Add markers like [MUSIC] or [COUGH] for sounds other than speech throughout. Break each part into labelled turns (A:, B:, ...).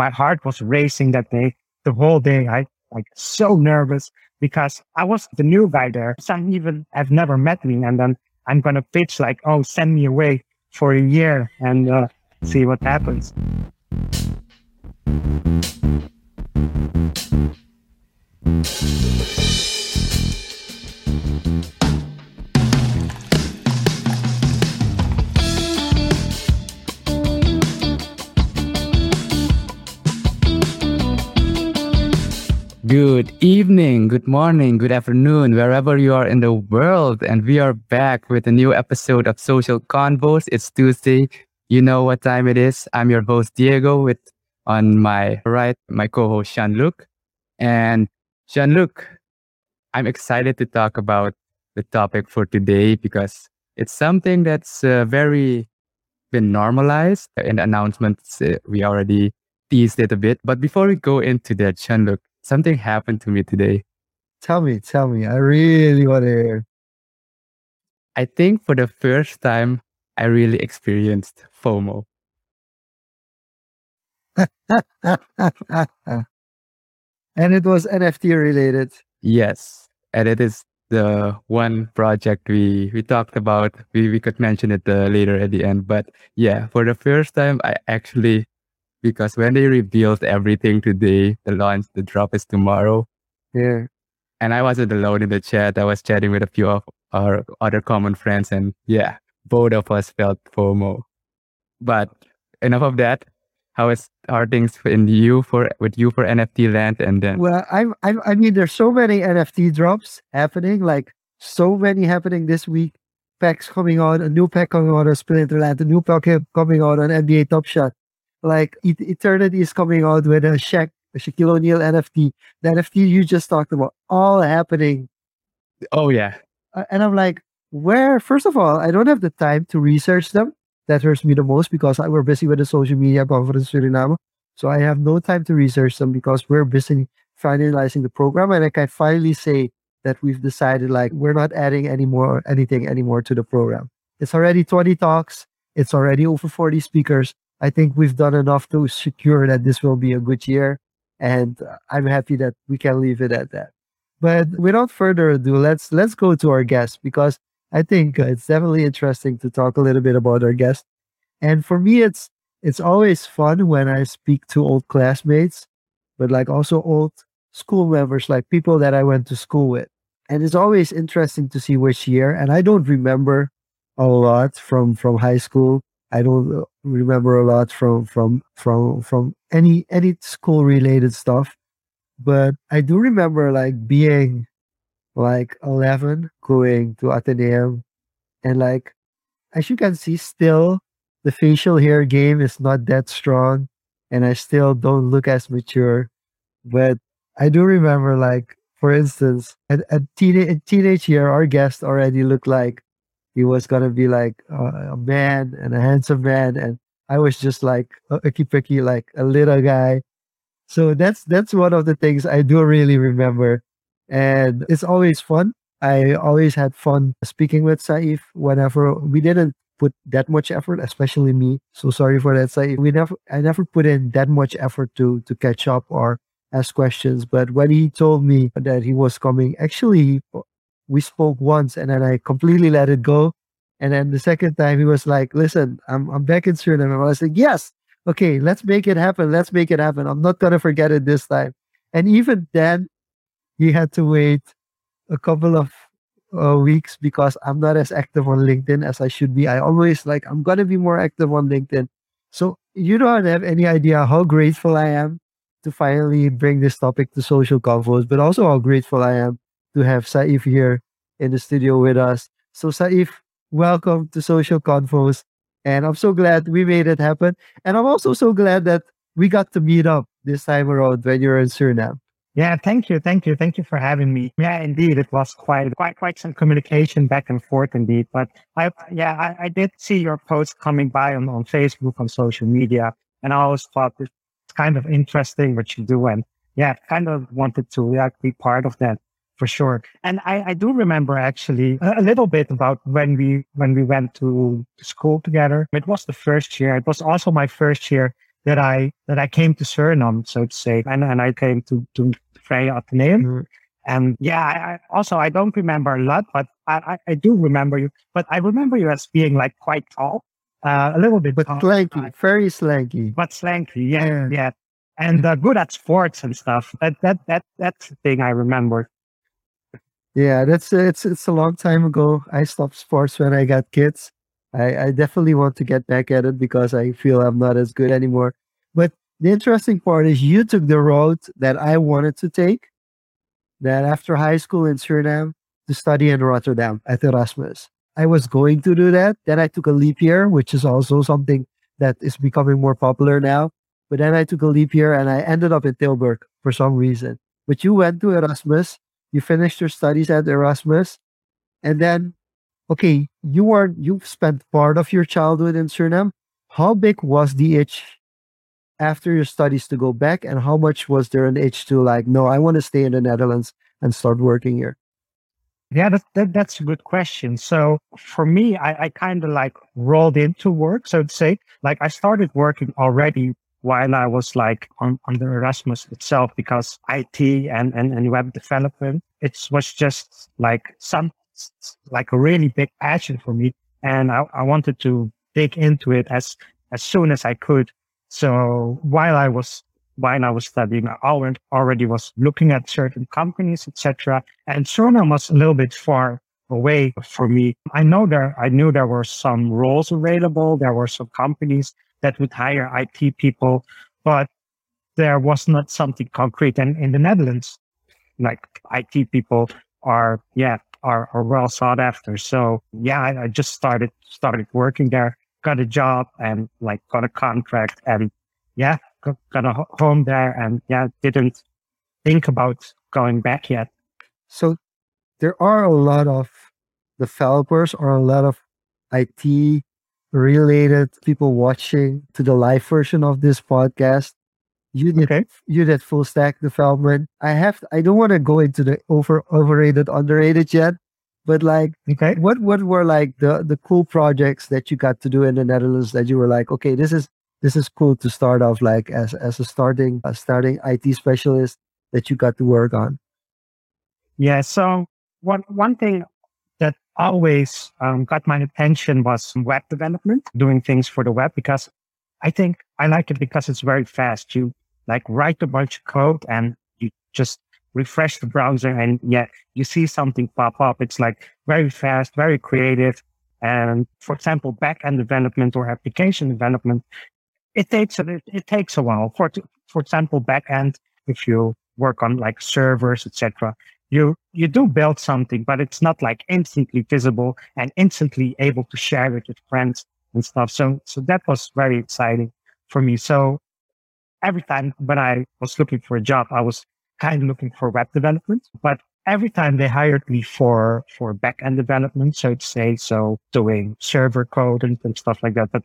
A: my heart was racing that day, the whole day. I like so nervous because I was the new guy there. Some even have never met me. And then I'm going to pitch like, oh, send me away for a year and uh, see what happens.
B: Good evening, good morning, good afternoon, wherever you are in the world. And we are back with a new episode of Social Confoes. It's Tuesday. You know what time it is. I'm your host, Diego, with on my right, my co-host, Jean-Luc. And Jean-Luc, I'm excited to talk about the topic for today because it's something that's uh, very been normalized. In announcements, uh, we already teased it a bit. But before we go into that, Jean-Luc, Something happened to me today.
C: Tell me, tell me. I really want to hear.
B: I think for the first time, I really experienced FOMO. [LAUGHS]
C: and it was NFT related.
B: Yes. And it is the one project we we talked about. We we could mention it uh, later at the end. But yeah, for the first time, I actually because when they revealed everything today, the launch, the drop is tomorrow.
C: Yeah.
B: And I wasn't alone in the chat. I was chatting with a few of our other common friends, and yeah, both of us felt FOMO. But enough of that. How is are things in you for with you for NFT land? And then
C: well, I I I mean, there's so many NFT drops happening, like so many happening this week. Packs coming on, a new pack coming out on Splinterland, a new pack coming on on NBA Top Shot like Eternity is coming out with a Shaq, a Shaquille O'Neal NFT. The NFT you just talked about, all happening.
B: Oh yeah.
C: Uh, and I'm like, where? First of all, I don't have the time to research them. That hurts me the most because I, we're busy with the social media conference Suriname. So I have no time to research them because we're busy finalizing the program. And I can finally say that we've decided like we're not adding any more anything anymore to the program. It's already 20 talks. It's already over 40 speakers. I think we've done enough to secure that this will be a good year. And I'm happy that we can leave it at that. But without further ado, let's let's go to our guest because I think it's definitely interesting to talk a little bit about our guest. And for me, it's it's always fun when I speak to old classmates, but like also old school members, like people that I went to school with. And it's always interesting to see which year. And I don't remember a lot from from high school I don't remember a lot from from from from any any school related stuff, but I do remember like being like 11 going to Atheneum and like as you can see still the facial hair game is not that strong and I still don't look as mature but I do remember like for instance at, at teenage, teenage year our guest already looked like he was gonna be like a, a man and a handsome man, and I was just like icky picky, like a little guy. So that's that's one of the things I do really remember, and it's always fun. I always had fun speaking with Saif whenever we didn't put that much effort, especially me. So sorry for that, Saif. We never, I never put in that much effort to to catch up or ask questions. But when he told me that he was coming, actually, we spoke once and then I completely let it go. And then the second time he was like, listen, I'm, I'm back in Suriname. And I was like, yes, okay, let's make it happen. Let's make it happen. I'm not going to forget it this time. And even then, he had to wait a couple of uh, weeks because I'm not as active on LinkedIn as I should be. I always like, I'm going to be more active on LinkedIn. So you don't have any idea how grateful I am to finally bring this topic to social confoes, but also how grateful I am to have Saif here in the studio with us. So, Saif, welcome to Social Confoes. And I'm so glad we made it happen. And I'm also so glad that we got to meet up this time around when you're in Suriname.
A: Yeah, thank you, thank you, thank you for having me. Yeah, indeed, it was quite, quite, quite some communication back and forth, indeed. But I, yeah, I, I did see your post coming by on, on Facebook on social media, and I always thought it's kind of interesting what you do, and yeah, kind of wanted to yeah, be part of that for sure. And I, I do remember actually a, little bit about when we when we went to school together. It was the first year. It was also my first year that I that I came to Suriname, so to say, and, and I came to to Vrije Atheneum.
C: Mhm.
A: And yeah, I, I, also I don't remember a lot, but I, I, I do remember you. But I remember you as being like quite tall, uh, a little bit
C: But
A: tall,
C: slanky,
A: uh,
C: very slanky.
A: but slanky. Yeah,
C: Yeah.
A: yeah, and uh, good at sports and stuff. That that that that's the thing I remember.
C: Yeah, that's it's it's a long time ago. I stopped sports when I got kids. I, I definitely want to get back at it because I feel I'm not as good anymore. But the interesting part is you took the road that I wanted to take. That after high school in Suriname to study in Rotterdam at Erasmus. I was going to do that. Then I took a leap year, which is also something that is becoming more popular now. But then I took a leap year and I ended up in Tilburg for some reason. But you went to Erasmus you finished your studies at Erasmus, and then, okay, you were you've spent part of your childhood in Suriname. How big was the itch after your studies to go back, and how much was there an itch to like, no, I want to stay in the Netherlands and start working here?
A: Yeah, that, that that's a good question. So for me, I, I kind of like rolled into work, so to say. Like I started working already while I was like on, on the Erasmus itself because IT and, and, and web development, it was just like some, like a really big passion for me. And I, I wanted to dig into it as, as soon as I could. So while I was, while I was studying, I already, was looking at certain companies, etc. And Suriname was a little bit far away for me. I know there, I knew there were some roles available. There were some companies that would hire IT people, but there was not something concrete. And in the Netherlands, like IT people are, yeah, are, are well sought after. So yeah, I, I just started, started working there, got a job and like got a contract and yeah, got, got a ho- home there and yeah, didn't think about going back yet.
C: So there are a lot of developers or a lot of IT related people watching to the live version of this podcast. You did
A: Okay.
C: you did full stack development. I have I don't want to go into the over overrated underrated yet, but like
A: Okay.
C: what what were like the the cool projects that you got to do in the Netherlands that you were like, okay, this is this is cool to start off like as as a starting a starting IT specialist that you got to work on.
A: Yeah. So one one thing always um, got my attention was web development, doing things for the web because I think I like it because it's very fast. You like write a bunch of code and you just refresh the browser and yeah, you see something pop up. It's like very fast, very creative. And for example, backend development or application development, it takes a, it, it takes a while. For for example, backend, if you work on like servers, etc., you you do build something, but it's not like instantly visible and instantly able to share it with friends and stuff. So so that was very exciting for me. So every time when I was looking for a job, I was kind of looking for web development, but every time they hired me for for backend development, so to say, so doing server code and, and stuff like that. But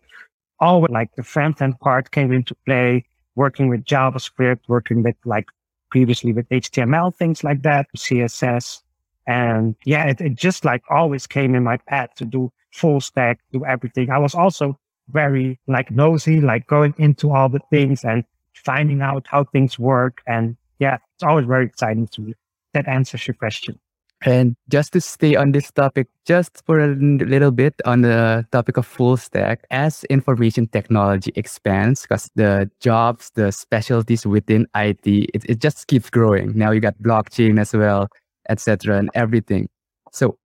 A: always like the front end part came into play, working with JavaScript, working with like previously with HTML, things like that, CSS. And yeah, it, it just like always came in my path to do full stack, do everything. I was also very like nosy, like going into all the things and finding out how things work. And yeah, it's always very exciting to me. That answers your question.
B: And just to stay on this topic, just for a little bit on the topic of full stack, as information technology expands, because the jobs, the specialties within IT, it, it just keeps growing. Now you got blockchain as well, etc., and everything. So,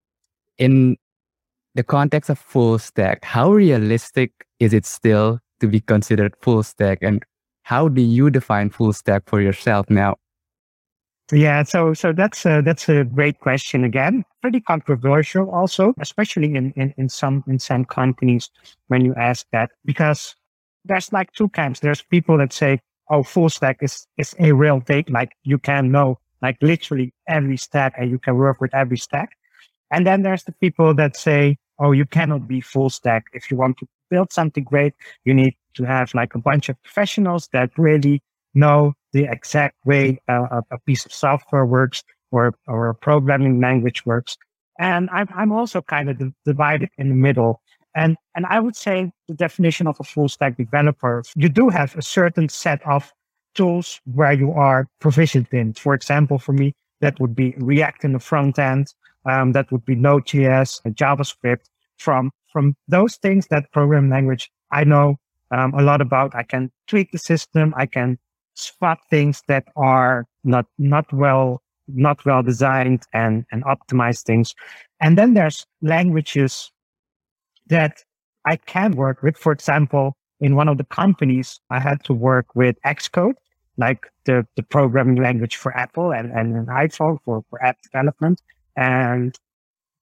B: in the context of full stack, how realistic is it still to be considered full stack, and how do you define full stack for yourself now?
A: Yeah, so so that's a, that's a great question again. Pretty controversial also, especially in, in, in some in some companies when you ask that because there's like two camps. There's people that say, "Oh, full stack is is a real thing. Like you can know like literally every stack and you can work with every stack." And then there's the people that say, "Oh, you cannot be full stack. If you want to build something great, you need to have like a bunch of professionals that really know the exact way uh, a, a piece of software works or or a programming language works. And I'm I'm also kind of divided in the middle And, and I would say the definition of a full stack developer, you do have a certain set of tools where you are proficient in. For example, for me, that would be React in the front end. Um, that would be Node.js, JavaScript. From, from those things, that program language, I know um, a lot about. I can tweak the system. I can spot things that are not, not well, not well designed and, and optimize things. And then there's languages that I can work with. For example, in one of the companies, I had to work with Xcode, like the, the programming language for Apple and, and an iPhone for, for app development. And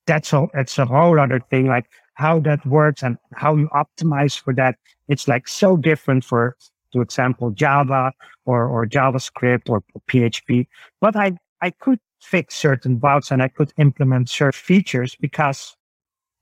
A: that's a, it's a whole other thing, like how that works and how you optimize for that. It's like so different for, to example, Java or, or JavaScript or, PHP. But I, I could fix certain bugs and I could implement certain features because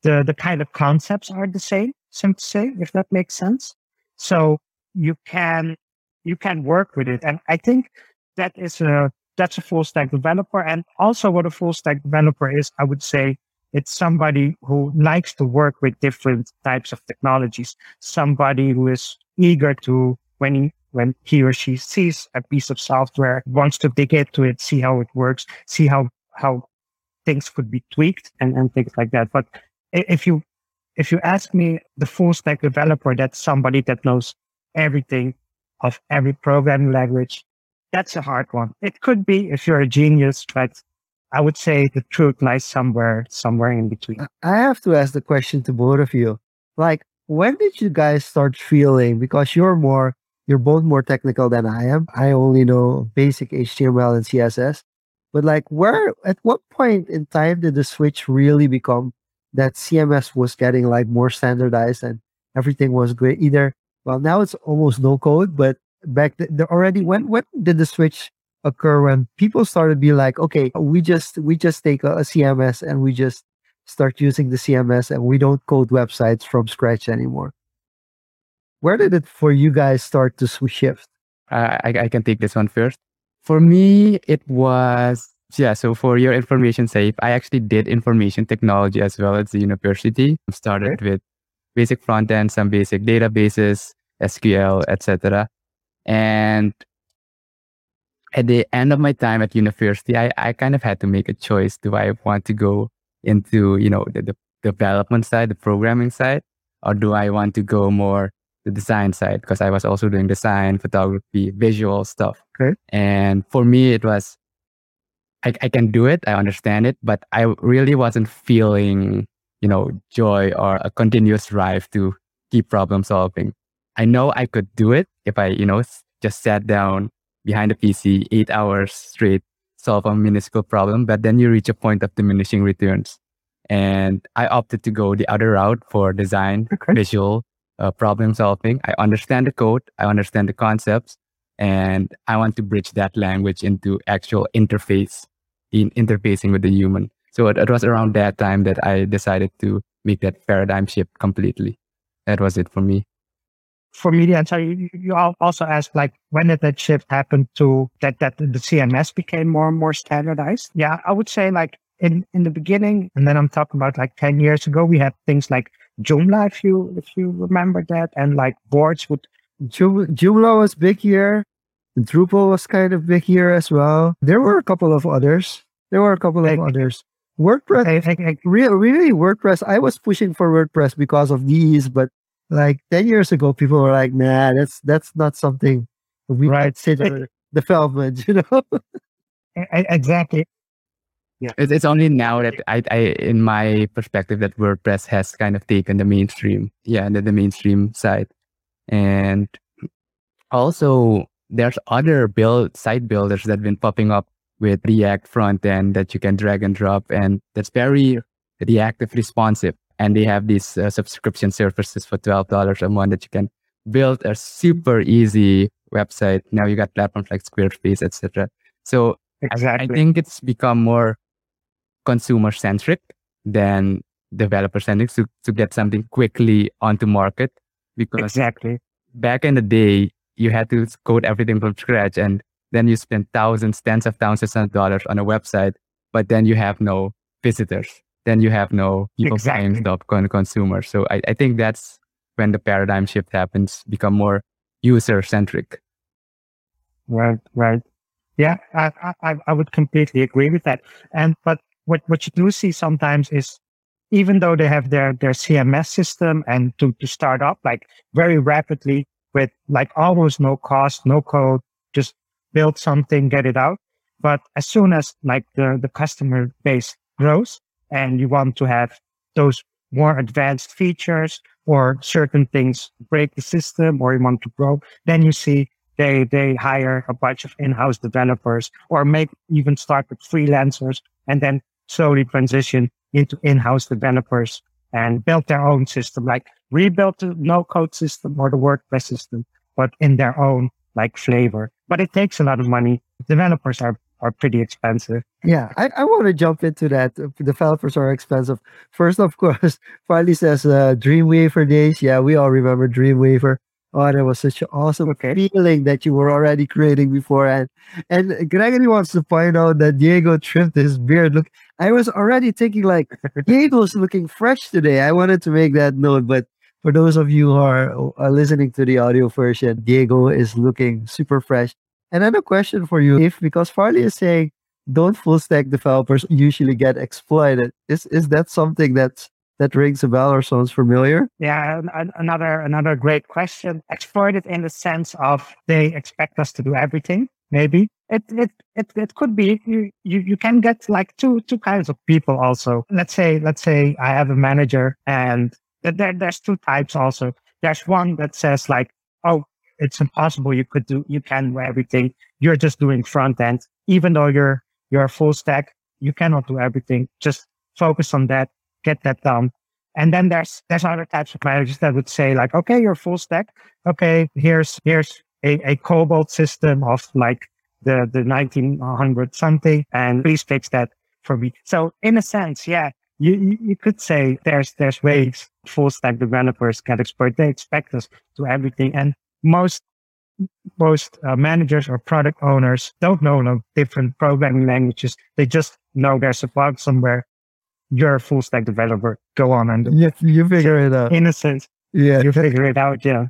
A: the, the kind of concepts are the same, so to say, if that makes sense. So you can, you can work with it. And I think that is a, that's a full stack developer. And also what a full stack developer is, I would say it's somebody who likes to work with different types of technologies. Somebody who is eager to, when he, when he or she sees a piece of software, wants to dig into it, see how it works, see how, how things could be tweaked and, and things like that. But if you if you ask me the full stack developer, that's somebody that knows everything of every programming language. That's a hard one. It could be if you're a genius, but I would say the truth lies somewhere, somewhere in between.
C: I have to ask the question to both of you. Like, when did you guys start feeling, because you're more, you're both more technical than I am. I only know basic HTML and CSS. But like, where, at what point in time did the switch really become that CMS was getting like more standardized and everything was great. Either well, now it's almost no code, but back the already when when did the switch occur when people started to be like, okay, we just we just take a, a CMS and we just start using the CMS and we don't code websites from scratch anymore. Where did it for you guys start to shift?
B: I, I can take this one first. For me, it was yeah, so for your information sake, I actually did information technology as well at the university. Started with basic front end, some basic databases, SQL, etc. And at the end of my time at university, I, I kind of had to make a choice. Do I want to go into, you know, the, the development side, the programming side, or do I want to go more the design side? Because I was also doing design, photography, visual stuff.
C: Okay.
B: And for me, it was I, I can do it. I understand it, but I really wasn't feeling, you know, joy or a continuous drive to keep problem solving. I know I could do it if I, you know, just sat down behind a PC eight hours straight, solve a minuscule problem, but then you reach a point of diminishing returns. And I opted to go the other route for design, okay. visual, uh, problem solving. I understand the code, I understand the concepts, and I want to bridge that language into actual interface in interfacing with the human. So it, it was around that time that I decided to make that paradigm shift completely. That was it for me.
A: For me, and so you, you also asked like when did that shift happen to that that the CMS became more and more standardized? Yeah, I would say like in in the beginning, and then I'm talking about like ten years ago, we had things like Joomla, if you if you remember that, and like boards would
C: Joomla was big here. Drupal was kind of big here as well. There were a couple of others. There were a couple of others. WordPress, I, really, really WordPress. I was pushing for WordPress because of these, but like ten years ago, people were like, "Nah, that's that's not something we right. consider development." [LAUGHS] You know,
A: exactly.
B: Yeah, it's, it's only now that I, I, in my perspective, that WordPress has kind of taken the mainstream. Yeah, the, the mainstream side. And also, there's other build site builders that have been popping up with React front end that you can drag and drop, and that's very reactive responsive. And they have these uh, subscription services for twelve dollars a month that you can build a super easy website. Now you got platforms like Squarespace, etc. So exactly. I, I think it's become more consumer centric than developer centric to, to get something quickly onto market
A: because exactly
B: back in the day, you had to code everything from scratch and then you spend thousands, tens of thousands of dollars on a website, but then you have no visitors. then you have no people
A: Exactly.
B: playing stuff con- consumer. So I, I think that's when the paradigm shift happens, become more user centric.
A: Right, right. Yeah, I, I, I would completely agree with that. And but what what you do see sometimes is even though they have their their CMS system and to to start up like very rapidly with like almost no cost, no code, just build something, get it out. But as soon as like the the customer base grows and you want to have those more advanced features or certain things break the system or you want to grow, then you see they they hire a bunch of in-house developers or make even start with freelancers and then slowly transition into in-house developers and build their own system like rebuild the no code system or the wordpress system but in their own like flavor but it takes a lot of money developers are are pretty expensive
C: Yeah, I, I want to jump into that. Developers are expensive. First, of course, [LAUGHS] Farley says uh, Dreamweaver days. Yeah, we all remember Dreamweaver. Oh, that was such an awesome
A: Okay.
C: feeling that you were already creating beforehand. And Gregory wants to point out that Diego trimmed his beard. Look, I was already thinking like [LAUGHS] Diego's looking fresh today. I wanted to make that note, but for those of you who are, are listening to the audio version, Diego is looking super fresh. And then a question for you, if because Farley is saying don't full stack developers usually get exploited? Is is that something that's that rings a bell or sounds familiar?
A: Yeah, an- an- another another great question. Exploited in the sense of they expect us to do everything. Maybe it it it, it could be you, you you can get like two two kinds of people also. Let's say let's say I have a manager and there there's two types also. There's one that says like, oh, it's impossible. You could do you can do everything. You're just doing front end, even though you're you're full stack. You cannot do everything. Just focus on that. Get that done. And then there's there's other types of managers that would say like, okay, you're full stack. Okay, here's here's a, a COBOL system of like the the 1900 something, and please fix that for me. So in a sense, yeah, you you, could say there's there's ways full stack developers get exploited. They expect us to everything, and most most uh, managers or product owners don't know no different programming languages. They just know there's a bug somewhere. You're a full stack developer. Go on and
C: You, you figure it out.
A: in a sense,
C: Yeah.
A: you [LAUGHS] figure it out. Yeah.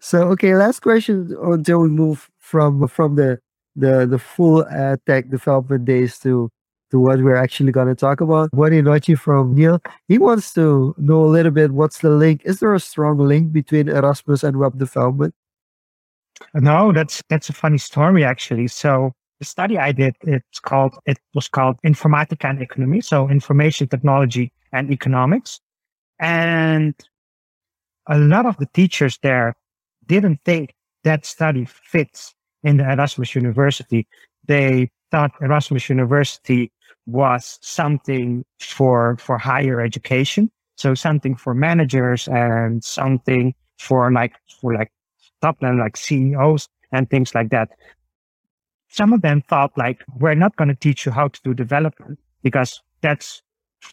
C: So okay, last question until we move from from the the the full uh, tech development days to to what we're actually going to talk about. Buonanotte from Neil. He wants to know a little bit what's the link. Is there a strong link between Erasmus and web development?
A: No, that's that's a funny story actually. So the study I did, it's called it was called Informatica and Economy, so information technology and economics. And a lot of the teachers there didn't think that study fits in the Erasmus University. They thought Erasmus University was something for for higher education, so something for managers and something for like for like top level like CEOs and things like that. Some of them thought like we're not going to teach you how to do development because that's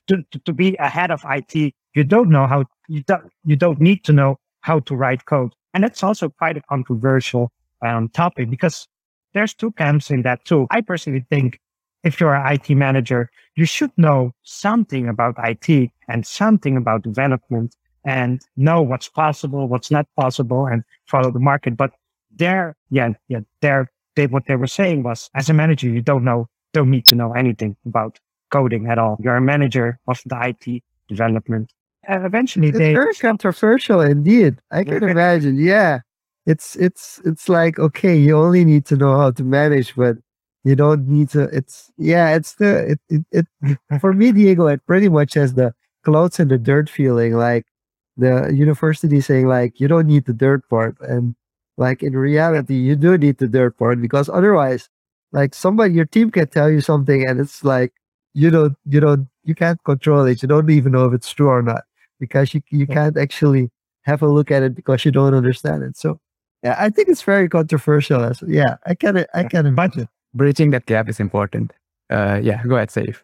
A: to, to, to be ahead of IT. You don't know how you don't you don't need to know how to write code, and that's also quite a controversial um, topic because there's two camps in that too. I personally think if you're an IT manager, you should know something about IT and something about development and know what's possible, what's not possible, and follow the market. But there, yeah, yeah, there, they, what they were saying was, as a manager, you don't know, don't need to know anything about coding at all. You're a manager of the IT development. And eventually,
C: It's
A: they
C: very controversial indeed. I [LAUGHS] can imagine. Yeah. It's it's it's like okay, you only need to know how to manage, but you don't need to it's yeah, it's the it it, it [LAUGHS] for me, Diego, it pretty much has the clothes in the dirt feeling, like the university saying like you don't need the dirt part. And like in reality, you do need the dirt part because otherwise, like somebody your team can tell you something and it's like you don't you don't you can't control it. You don't even know if it's true or not because you you can't actually have a look at it because you don't understand it. So yeah, I think it's very controversial. As yeah, I can I can imagine.
B: Bridging that gap is important. Uh, yeah, go ahead, Saif.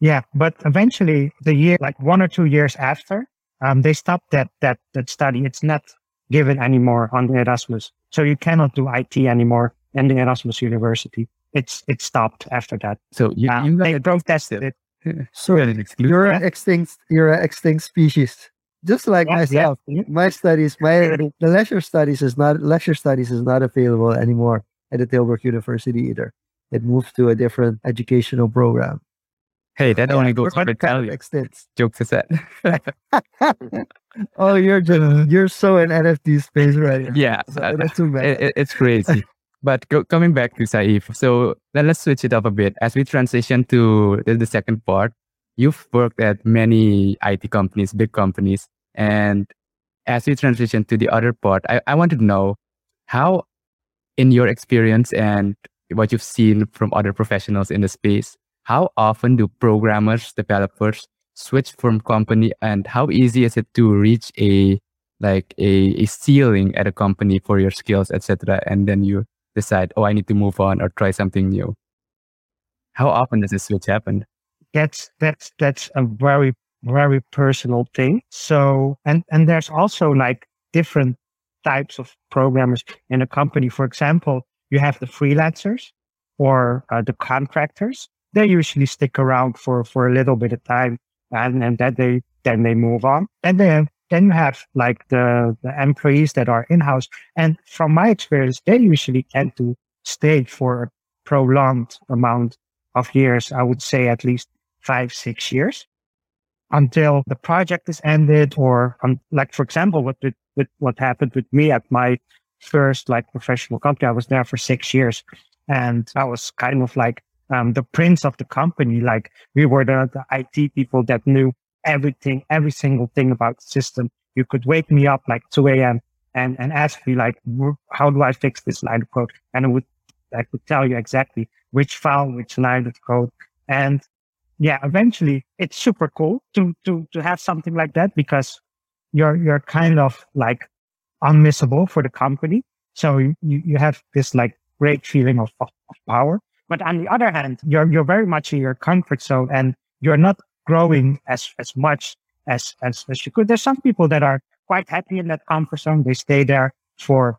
A: Yeah, but eventually, the year like one or two years after, um, they stopped that that that study. It's not given anymore on the Erasmus, so you cannot do IT anymore in the Erasmus University. It's it stopped after that.
B: So you,
A: Uh,
B: you
A: they
B: guys-
A: protested it. [LAUGHS]
C: So you're an extinct you're an extinct species. Just like
A: Yeah,
C: myself.
A: yeah.
C: My studies, my the leisure studies is not leisure studies is not available anymore at the Tilburg University either. It moved to a different educational program.
B: Hey, that only goes
C: We're
B: to
C: kind
B: tell
C: of
B: you.
C: extinct.
B: Jokes aside. [LAUGHS]
C: oh, you're just [LAUGHS] you're so in NFT space right now.
B: yeah,
C: So
B: uh,
C: that's too [LAUGHS] bad.
B: it, it- it's crazy. But go, coming back to Saif, so then let's switch it up a bit as we transition to the, the second part. You've worked at many IT companies, big companies, and as we transition to the other part, I, I want to know how, in your experience and what you've seen from other professionals in the space, how often do programmers, developers switch from company, and how easy is it to reach a like a, a ceiling at a company for your skills, etc., and then you decide, oh, I need to move on or try something new. How often does this switch happen?
A: that's that's that's a very very personal thing so and and there's also like different types of programmers in a company for example you have the freelancers or uh, the contractors they usually stick around for for a little bit of time and and then they then they move on and then then you have like the the employees that are in-house and from my experience they usually tend to stay for a prolonged amount of years i would say at least five, six years until the project is ended or um, like, for example, what, did, with, what happened with me at my first like professional company. I was there for six years and I was kind of like, um, the prince of the company. Like we were the, the IT people that knew everything, every single thing about the system. You could wake me up like 2 a.m. and, and ask me like, how do I fix this line of code? And I would, I could tell you exactly which file, which line of code. And yeah, eventually it's super cool to to to have something like that because you're you're kind of like unmissable for the company. So you you have this like great feeling of, of, of power. But on the other hand, you're you're very much in your comfort zone and you're not growing as as much as as, as you could. There's some people that are quite happy in that comfort zone. They stay there for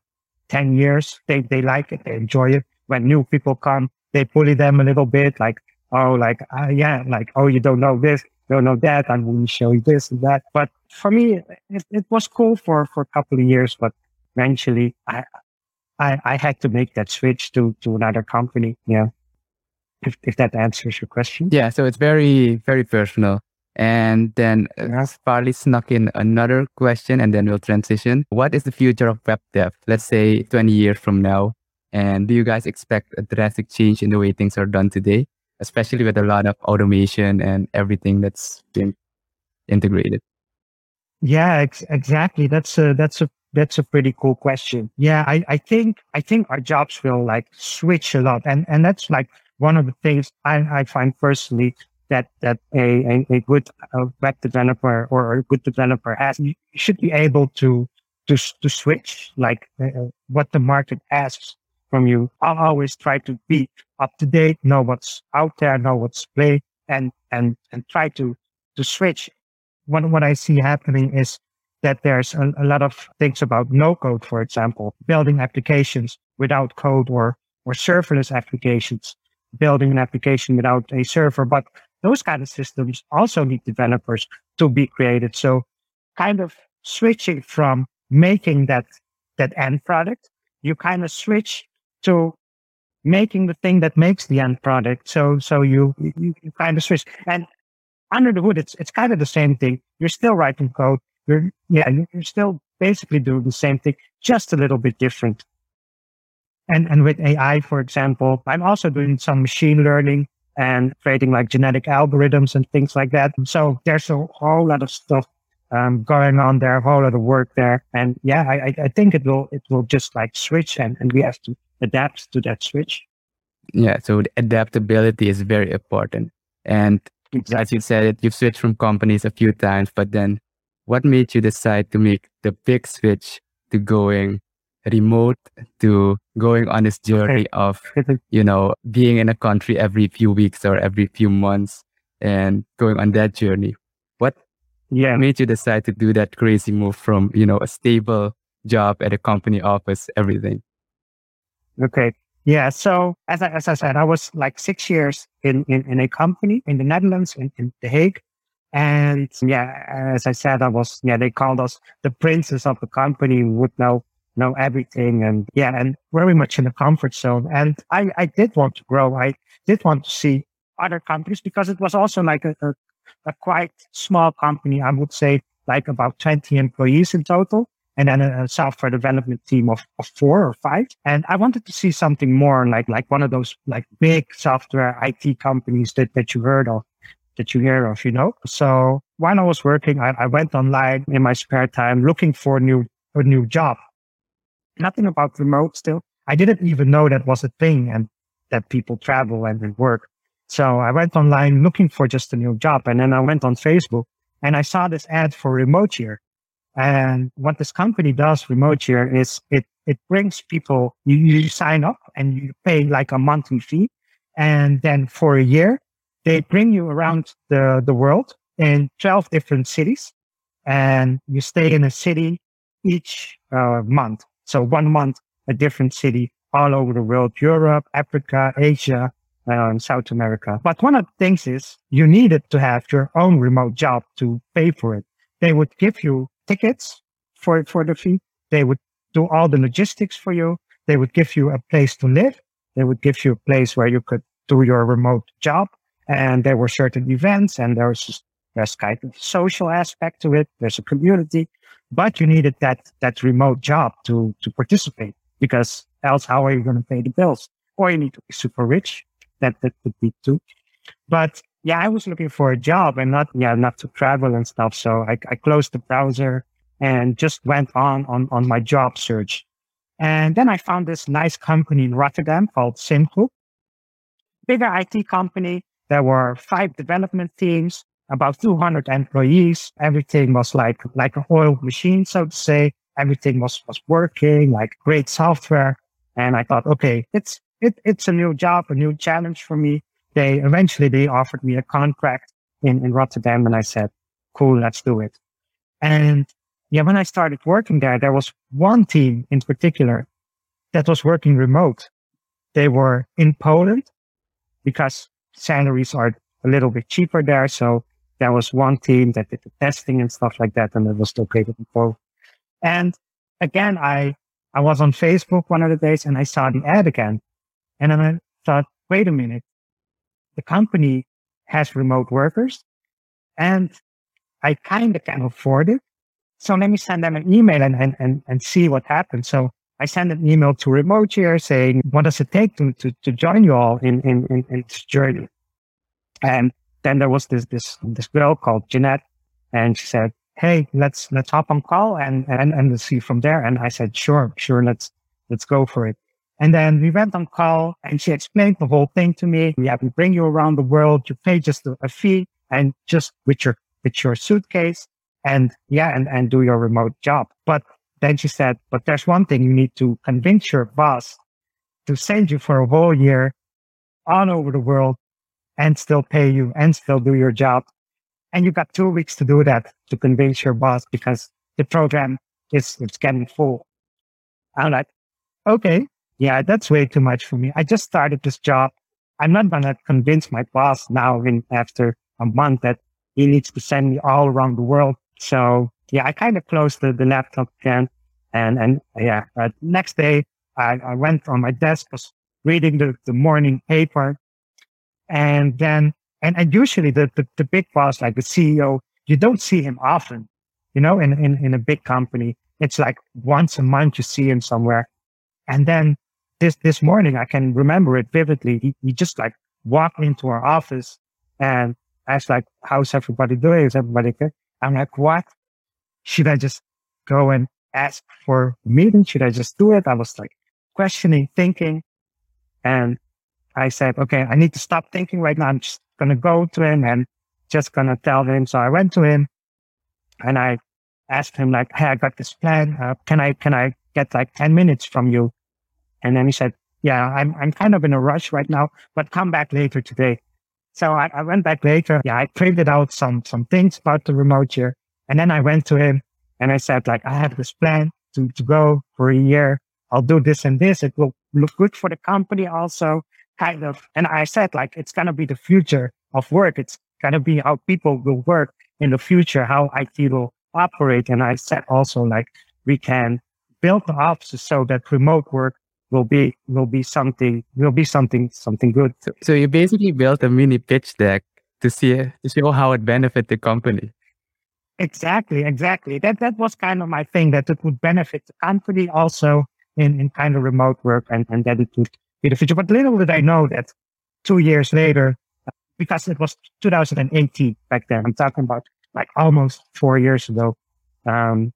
A: 10 years. They they like it, they enjoy it. When new people come, they bully them a little bit, like oh, like, uh, yeah, like, oh, you don't know this, don't know that. I'm going to show you this and that. But for me, it, it was cool for, for a couple of years, but eventually I, I, I had to make that switch to, to another company. Yeah. If, if that answers your question.
B: Yeah, so it's very, very personal. And then uh, Farley snuck in another question and then we'll transition. What is the future of web dev? Let's say 20 years from now. And do you guys expect a drastic change in the way things are done today? especially with a lot of automation and everything that's been integrated.
A: Yeah, ex- exactly. That's a that's a that's a pretty cool question. Yeah, I, I think I think our jobs will like switch a lot, and and that's like one of the things I, I find personally that that a a, a good uh, web developer or a good developer has. You should be able to to to switch like uh, what the market asks from you. I'll always try to be up to date, know what's out there, know what's play, and and and try to to switch. What what I see happening is that there's a, a lot of things about no code, for example, building applications without code or or serverless applications, building an application without a server. But those kind of systems also need developers to be created. So kind of switching from making that that end product, you kind of switch to making the thing that makes the end product. So so you you, you kind of switch. And under the hood, it's it's kind of the same thing. You're still writing code. You're yeah, you're still basically doing the same thing, just a little bit different. And and with AI, for example, I'm also doing some machine learning and creating like genetic algorithms and things like that. So there's a whole lot of stuff um, going on there, a whole lot of work there. And yeah, I, I think it will it will just like switch and, and we have to adapt to that switch.
B: Yeah, so adaptability is very important. And as you said, it, you've switched from companies a few times, but then what made you decide to make the big switch to going remote to going on this journey of, you know, being in a country every few weeks or every few months and going on that journey? What
A: yeah.
B: made you decide to do that crazy move from, you know, a stable job at a company office, everything?
A: Okay. Yeah. So as I, as I said, I was like six years in, in, in a company in the Netherlands, in, in The Hague. And yeah, as I said, I was, yeah, they called us the princes of the company would know, know everything. And yeah, and very much in the comfort zone. And I, I did want to grow. I did want to see other companies because it was also like a, a, a quite small company. I would say like about 20 employees in total and then a, software development team of, of four or five. And I wanted to see something more like, like one of those like big software IT companies that, that you heard of, that you hear of, you know? So while I was working, I, I went online in my spare time looking for a new, a new job. Nothing about remote still. I didn't even know that was a thing and that people travel and work. So I went online looking for just a new job. And then I went on Facebook and I saw this ad for remote year. And what this company does, Remote Year, is it, it brings people, you, you sign up and you pay like a monthly fee. And then for a year, they bring you around the, the world in 12 different cities and you stay in a city each uh, month. So one month, a different city all over the world, Europe, Africa, Asia, um, South America. But one of the things is you needed to have your own remote job to pay for it. They would give you tickets for, for the fee. They would do all the logistics for you. They would give you a place to live. They would give you a place where you could do your remote job. And there were certain events and there was just, there's kind of social aspect to it. There's a community, but you needed that, that remote job to, to participate because else how are you going to pay the bills? Or you need to be super rich. That, that could be too. But yeah, I was looking for a job and not, yeah, not to travel and stuff. So I, I closed the browser and just went on, on, on my job search. And then I found this nice company in Rotterdam called Simco. Bigger IT company. There were five development teams, about 200 employees. Everything was like, like an oil machine, so to say. Everything was, was working, like great software. And I thought, okay, it's, it, it's a new job, a new challenge for me they eventually they offered me a contract in, in Rotterdam and I said, cool, let's do it. And yeah, when I started working there, there was one team in particular that was working remote. They were in Poland because salaries are a little bit cheaper there. So there was one team that did the testing and stuff like that. And it was located in. And again, I, I was on Facebook one of the days and I saw the ad again. And then I thought, wait a minute the company has remote workers and I kind of can afford it. So let me send them an email and, and, and, and see what happens. So I send an email to Remote Year saying, what does it take to, to, to join you all in, in, in, in this journey? And then there was this, this, this girl called Jeanette and she said, Hey, let's, let's hop on call and, and, and let's see from there. And I said, sure, sure. Let's, let's go for it. And then we went on call and she explained the whole thing to me. Yeah, we bring you around the world. You pay just a fee and just with your, with your suitcase and yeah, and, and do your remote job. But then she said, but there's one thing you need to convince your boss to send you for a whole year all over the world and still pay you and still do your job. And you've got two weeks to do that to convince your boss because the program is, it's getting full. I'm like, okay, yeah, that's way too much for me. I just started this job. I'm not to convince my boss now in after a month that he needs to send me all around the world. So yeah, I kind of closed the, the laptop again. And, and yeah, uh, next day I, I went on my desk, was reading the, the morning paper. And then, and, and usually the, the, the big boss, like the CEO, you don't see him often, you know, in, in, in a big company. It's like once a month you see him somewhere. And then this this morning I can remember it vividly. He, he just like walked into our office and asked like, "How's everybody doing? Is everybody good?" I'm like, "What? Should I just go and ask for a meeting? Should I just do it?" I was like questioning, thinking, and I said, "Okay, I need to stop thinking right now. I'm just gonna go to him and just gonna tell him." So I went to him and I asked him like, "Hey, I got this plan. Uh, can I can I get like ten minutes from you?" And then he said, yeah, I'm, I'm kind of in a rush right now, but come back later today. So I, I went back later. Yeah, I printed out some, some things about the remote year. And then I went to him and I said, like, I have this plan to, to go for a year. I'll do this and this. It will look good for the company also kind of. And I said like, it's going to be the future of work. It's going to be how people will work in the future, how IT will operate. And I said also like, we can build the offices so that remote work will be will be something will be something something good.
B: So, so you basically built a mini pitch deck to see to show how it benefit the company.
A: Exactly, exactly. That that was kind of my thing that it would benefit the company also in, in kind of remote work and, and that it would be the future. But little did I know that two years later, because it was 2018 back then, I'm talking about like almost four years ago. Um,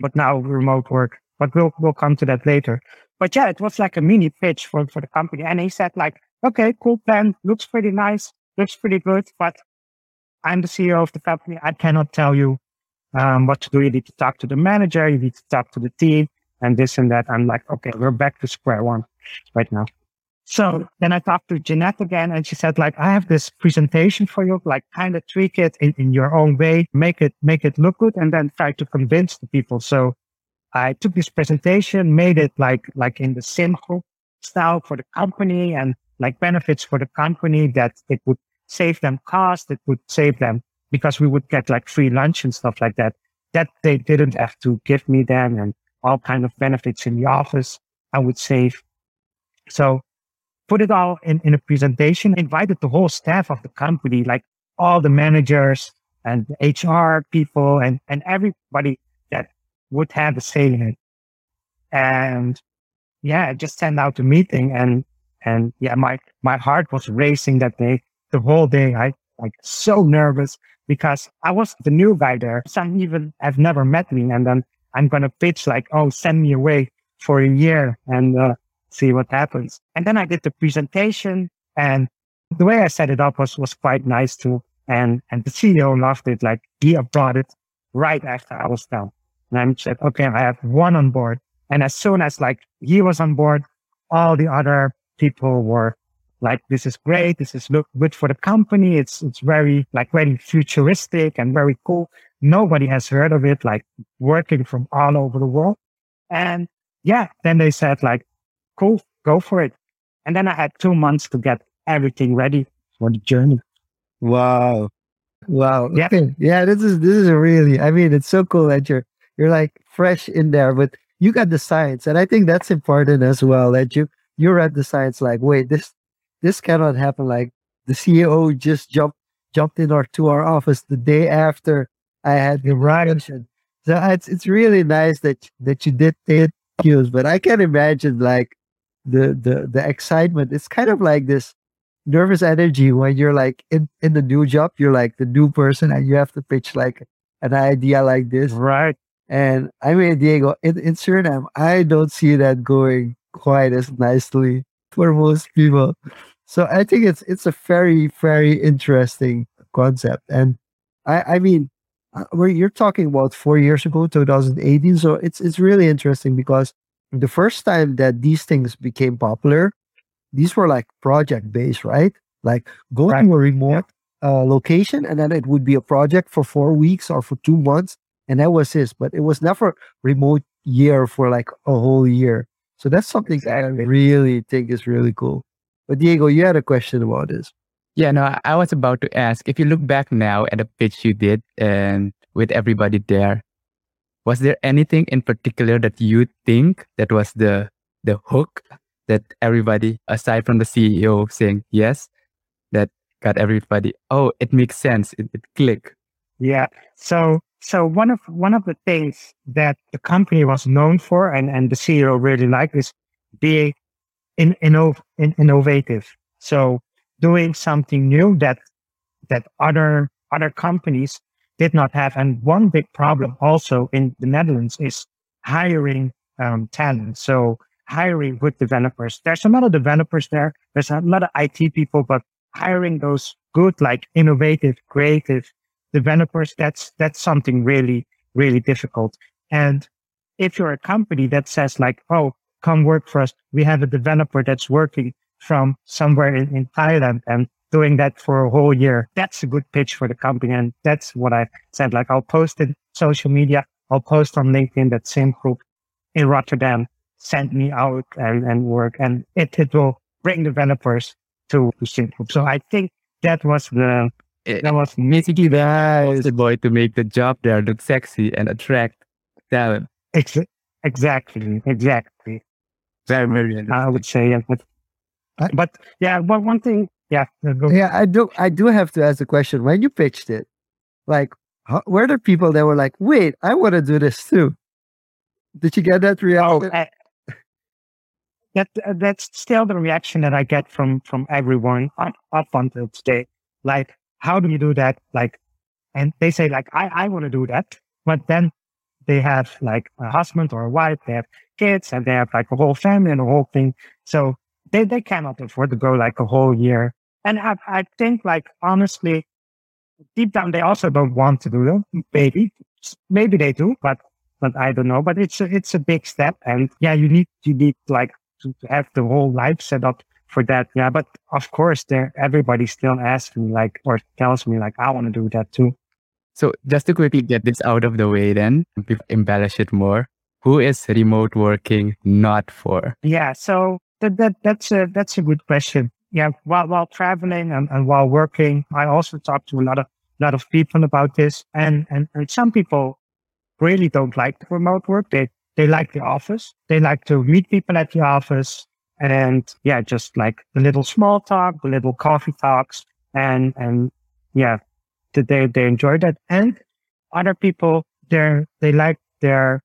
A: but now remote work, but we'll, we'll come to that later. But yeah, it was like a mini pitch for, for the company. And he said like, okay, cool plan. Looks pretty nice. Looks pretty good. But I'm the CEO of the company. I cannot tell you um, what to do. You need to talk to the manager. You need to talk to the team and this and that. I'm like, okay, we're back to square one right now. So then I talked to Jeanette again and she said, like, I have this presentation for you, like kind of tweak it in, in your own way, make it, make it look good and then try to convince the people. So I took this presentation, made it like, like in the simple style for the company and like benefits for the company that it would save them cost. It would save them because we would get like free lunch and stuff like that. That they didn't have to give me then and all kind of benefits in the office I would save. So put it all in, in a presentation, invited the whole staff of the company, like all the managers and HR people and, and everybody that would have a say in it. And yeah, just send out the meeting and, and yeah, my, my heart was racing that day, the whole day. I like so nervous because I was the new guy there. Some even have never met me. And then I'm going to pitch like, oh, send me away for a year and uh, see what happens. And then I did the presentation and the way I set it up was, was quite nice too. And, and the CEO loved it. Like he brought it right after I was done. And I said, okay, I have one on board. And as soon as like he was on board, all the other people were like, this is great. This is look good for the company. It's, it's very like very futuristic and very cool. Nobody has heard of it, like working from all over the world. And yeah, then they said like, cool, go for it. And then I had two months to get everything ready for the journey.
C: Wow. Wow. Yeah. Okay. Yeah. This is, this is really, I mean, it's so cool that you're, you're like fresh in there, but you got the science. And I think that's important as well that you, you read the science like, wait, this, this cannot happen. Like the CEO just jumped, jumped in our, to our office the day after I had the reaction. So it's it's really nice that that you did take cues, but I can imagine like the the the excitement. It's kind of like this nervous energy when you're like in in the new job. You're like the new person, and you have to pitch like an idea like this,
A: right?
C: And I mean, Diego, in, in Suriname, I don't see that going quite as nicely for most people. So I think it's it's a very very interesting concept, and I I mean uh, where you're talking about four years ago, 2018. So it's it's really interesting because the first time that these things became popular, these were like project based, right? Like go right. to a remote yeah. uh, location and then it would be a project for four weeks or for two months, and that was this. But it was never remote year for like a whole year. So that's something exactly. that I really think is really cool. But Diego, you had a question about this.
B: Yeah, no, I was about to ask if you look back now at the pitch you did and with everybody there, was there anything in particular that you think that was the the hook that everybody aside from the CEO saying yes that got everybody oh it makes sense. It, it click
A: yeah. So so one of one of the things that the company was known for and and the CEO really liked is being in, innov, in, innovative. So doing something new that that other other companies did not have. And one big problem also in the Netherlands is hiring um, talent. So hiring good developers. There's a lot of developers there. There's a lot of IT people, but hiring those good, like innovative, creative developers, that's, that's something really, really difficult. And if you're a company that says like, oh, come work for us, we have a developer that's working from somewhere in, in Thailand and doing that for a whole year. That's a good pitch for the company. And that's what I said. Like I'll post in social media. I'll post on LinkedIn, that same group in Rotterdam. send me out and, and work and it, it will bring developers to, to Synthroop. So I think that was the, eh. that was
B: basically the boy to make the job there look sexy and attract talent.
A: Ex- exactly, exactly.
B: Very, very
A: I would say, yeah, but, but yeah, but one thing, yeah,
C: yeah, I do, I do have to ask the question when you pitched it, like, how, were there people that were like, wait, I want to do this too? Did you get that reaction? Oh, I,
A: that uh, that's still the reaction that I get from from everyone up, up until today. Like, how do you do that? Like, and they say like, I I want to do that, but then they have like a husband or a wife, they have kids, and they have like a whole family and a whole thing. So they they cannot afford to go like a whole year. And I I think like honestly, deep down they also don't want to do that. Maybe maybe they do, but but I don't know. But it's a, it's a big step, and yeah, you need you need like to, to have the whole life set up for that. Yeah, but of course, there everybody still asks me like or tells me like I want to do that too.
B: So just to quickly get this out of the way, then embellish it more. Who is remote working not for?
A: Yeah, so that, that that's a that's a good question. Yeah, while while traveling and, and while working, I also talk to a lot of lot of people about this, and and, and some people really don't like the remote work. They they like the office. They like to meet people at the office and yeah, just like the little small talk, the little coffee talks and, and yeah, they, they enjoy that. And other people, they're, they like their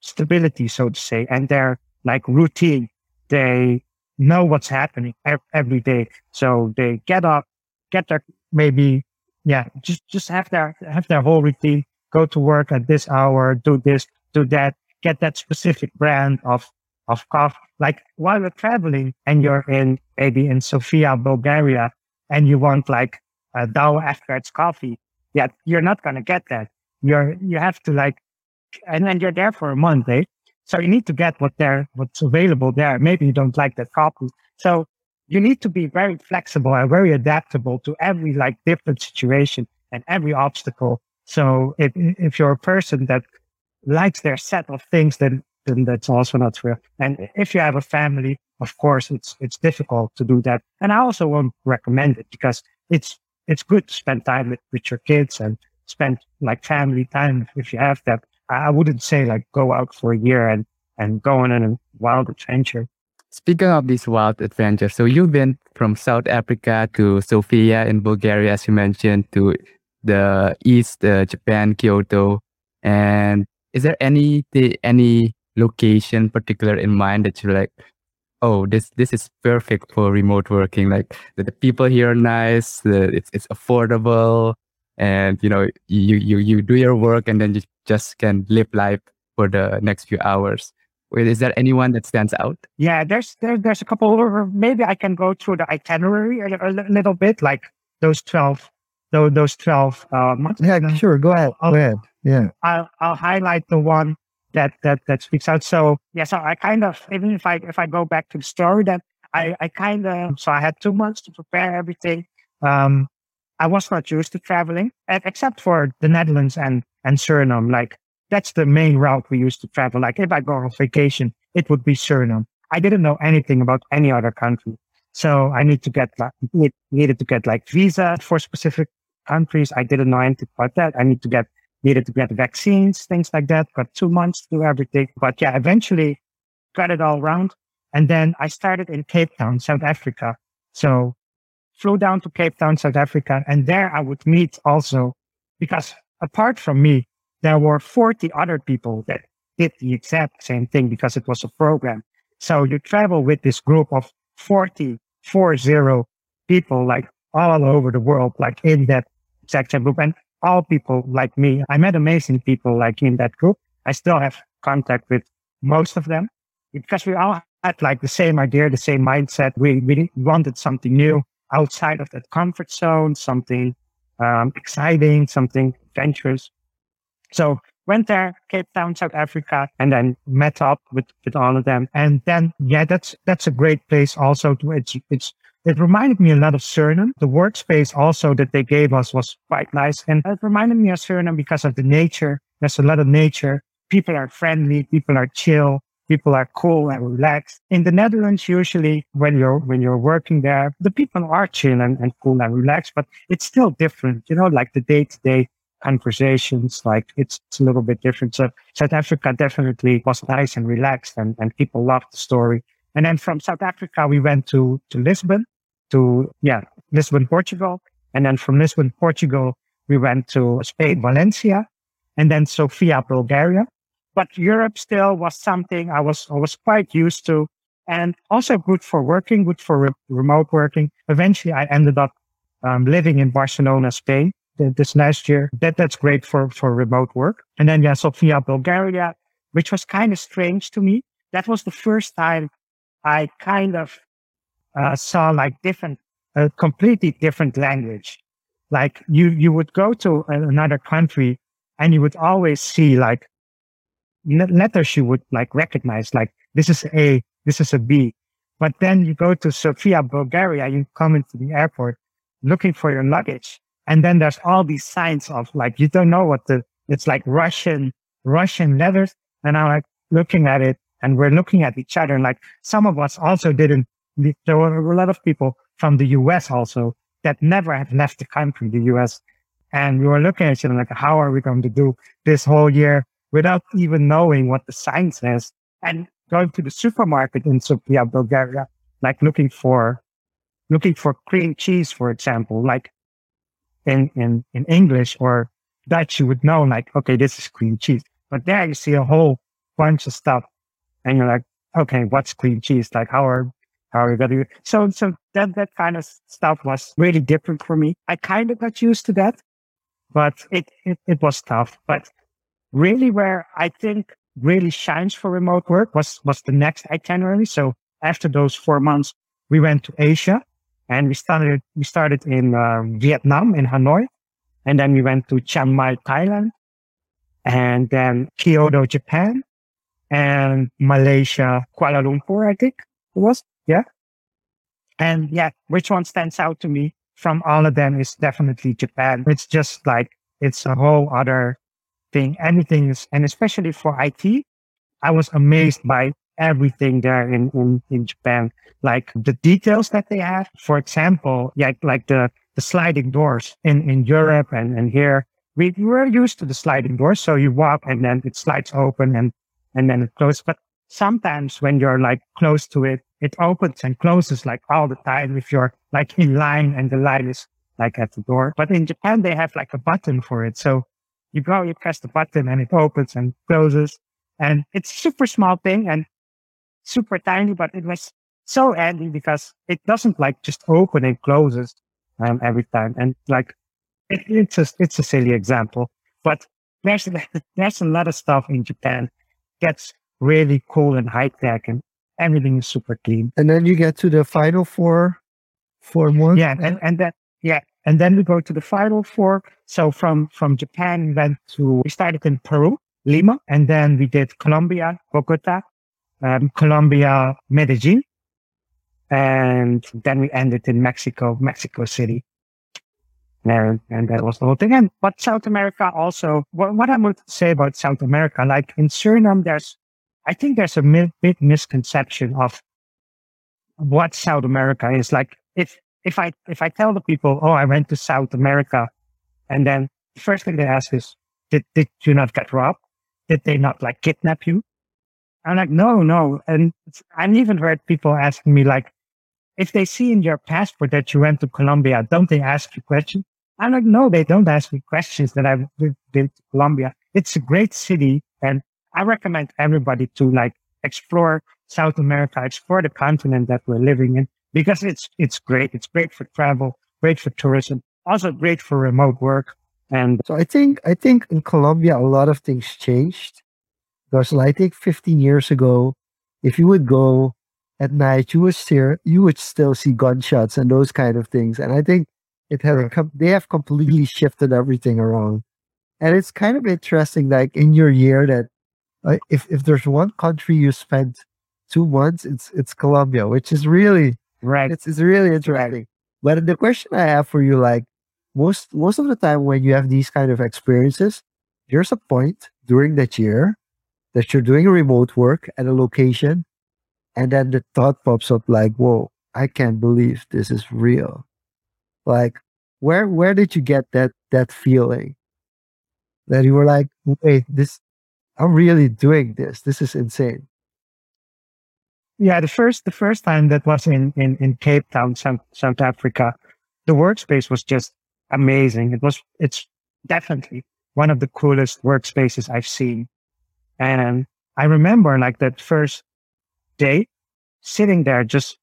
A: stability, so to say, and their like routine. They know what's happening every day. So they get up, get their, maybe, yeah, just, just have their, have their whole routine, go to work at this hour, do this, do that, get that specific brand of, of coffee. Like while you're traveling and you're in maybe in Sofia, Bulgaria, and you want like a Douwe Egberts coffee, yeah, you're not to get that. You're, you have to like, and then you're there for a month, eh? So you need to get what there, what's available there. Maybe you don't like that coffee. So you need to be very flexible and very adaptable to every like different situation and every obstacle. So if, if you're a person that likes their set of things, then, then that's also not fair. And if you have a family, of course, it's, it's difficult to do that. And I also won't recommend it because it's, it's good to spend time with, with your kids and spend like family time if you have that. I wouldn't say like go out for a year and, and go on a wild adventure.
B: Speaking of this wild adventure, so you've been from South Africa to Sofia in Bulgaria, as you mentioned, to the East, uh, Japan, Kyoto, and is there any any location particular in mind that you're like oh this this is perfect for remote working? Like the, the people here are nice the, it's it's affordable and you know you you you do your work and then you just can live life for the next few hours Wait, is there anyone that stands out?
A: Yeah, there's there, there's a couple. Or maybe I can go through the itinerary a, a little bit, like those twelve, those those twelve uh, months.
C: Yeah, sure. Go ahead. I'll, Go ahead. Yeah.
A: I'll, I'll highlight the one that, that, that speaks out. So yeah, so I kind of, even if I, if I go back to the story that I, I kind of, so I had two months to prepare everything. Um, I was not used to traveling except for the Netherlands and, and Suriname. Like that's the main route we used to travel. Like if I go on vacation, it would be Suriname. I didn't know anything about any other country. So I need to get like, needed to get like visa for specific countries. I didn't know anything about that. I need to get needed to get vaccines, things like that. Got two months to do everything. But yeah, eventually got it all around. And then I started in Cape Town, South Africa. So flew down to Cape Town, South Africa. And there I would meet also because apart from me, there were 40 other people that did the exact same thing because it was a program. So you travel with this group of 40, 40 people like all over the world, like in that exact same group. And all people like me. I met amazing people like in that group. I still have contact with most of them because we all had like the same idea, the same mindset. We, we wanted something new outside of that comfort zone, something um, exciting, something adventurous. So went there, Cape Town, South Africa, and then met up with, with all of them. And then, yeah, that's, that's a great place also to, it's, it's it reminded me a lot of Suriname. The workspace also that they gave us was quite nice. And it reminded me of Suriname because of the nature. There's a lot of nature. People are friendly. People are chill. People are cool and relaxed. In the Netherlands, usually when you're when you're working there, the people are chill and, and cool and relaxed, but it's still different, you know, like the day to day conversations, like it's, it's a little bit different. So South Africa definitely was nice and relaxed and, and people loved the story. And then from South Africa, we went to, to Lisbon, to, yeah, Lisbon, Portugal. And then from Lisbon, Portugal, we went to Spain, Valencia, and then Sofia, Bulgaria. But Europe still was something I was, I was quite used to and also good for working, good for re- remote working. Eventually I ended up um, living in Barcelona, Spain this last year. That, that's great for, for remote work. And then, yeah, Sofia, Bulgaria, which was kind of strange to me. That was the first time I kind of uh, saw like different, a completely different language. Like you, you would go to another country and you would always see like letters you would like recognize, like this is A, this is a B. But then you go to Sofia, Bulgaria, you come into the airport looking for your luggage. And then there's all these signs of like, you don't know what the, it's like Russian, Russian letters. And I'm like looking at it and we're looking at each other. And like some of us also didn't, there were a lot of people from the US also that never have left the country, the US. And we were looking at each other like, how are we going to do this whole year without even knowing what the sign says and going to the supermarket in Sofia, Bulgaria, like looking for, looking for cream cheese, for example, like in, in, in English or Dutch, you would know like, okay, this is cream cheese. But there you see a whole bunch of stuff and you're like, okay, what's cream cheese? Like how are, how are we going to, so, so that, that kind of stuff was really different for me. I kind of got used to that, but it, it, it was tough. But really where I think really shines for remote work was, was the next itinerary. So after those four months, we went to Asia and we started, we started in uh, Vietnam, in Hanoi. And then we went to Chiang Mai, Thailand and then Kyoto, Japan and Malaysia, Kuala Lumpur, I think it was. Yeah. And yeah, which one stands out to me from all of them is definitely Japan. It's just like, it's a whole other thing. Anything is, and especially for IT, I was amazed by everything there in, in, in Japan. Like the details that they have. For example, like, like the, the sliding doors in, in Europe and, and here. We were used to the sliding doors. So you walk and then it slides open and, and then it closes. But sometimes when you're like close to it, it opens and closes like all the time if you're like in line and the light is like at the door. But in Japan, they have like a button for it. So you go, you press the button and it opens and closes. And it's super small thing and super tiny, but it was so handy because it doesn't like just open and closes um, every time. And like, it, it's a, it's a silly example, but there's, [LAUGHS] there's a lot of stuff in Japan that's really cool and high tech and everything is super clean.
C: And then you get to the final four, four months.
A: Yeah. And, and then, yeah. And then we go to the final four. So from, from Japan, we went to, we started in Peru, Lima, and then we did Colombia, Bogota, um, Colombia, Medellin, and then we ended in Mexico, Mexico City. And, and that was the whole thing. And but South America also, what, what going to say about South America, like in Suriname, there's, I think there's a big misconception of what South America is. Like if, if I, if I tell the people, oh, I went to South America, and then the first thing they ask is, did, did you not get robbed? Did they not like kidnap you? I'm like, no, no. And I've even heard people asking me like, if they see in your passport that you went to Colombia, don't they ask you questions? I'm like, no, they don't ask me questions that I've been to Colombia. It's a great city. And I recommend everybody to like explore South America, explore the continent that we're living in because it's, it's great. It's great for travel, great for tourism, also great for remote work. And
C: so I think, I think in Colombia, a lot of things changed because I think 15 years ago, if you would go at night, you would still you would still see gunshots and those kind of things. And I think it has com- they have completely shifted everything around. And it's kind of interesting, like in your year, that uh, if if there's one country you spent two months, it's it's Colombia, which is really
A: right.
C: It's it's really interesting. But the question I have for you, like most most of the time when you have these kind of experiences, there's a point during that year that you're doing remote work at a location, and then the thought pops up like, "Whoa, I can't believe this is real." Like, where where did you get that that feeling that you were like, "Wait, this, I'm really doing this. This is insane."
A: Yeah, the first the first time that was in in, in Cape Town, South, South Africa, the workspace was just amazing. It was it's definitely one of the coolest workspaces I've seen. And I remember like that first day sitting there just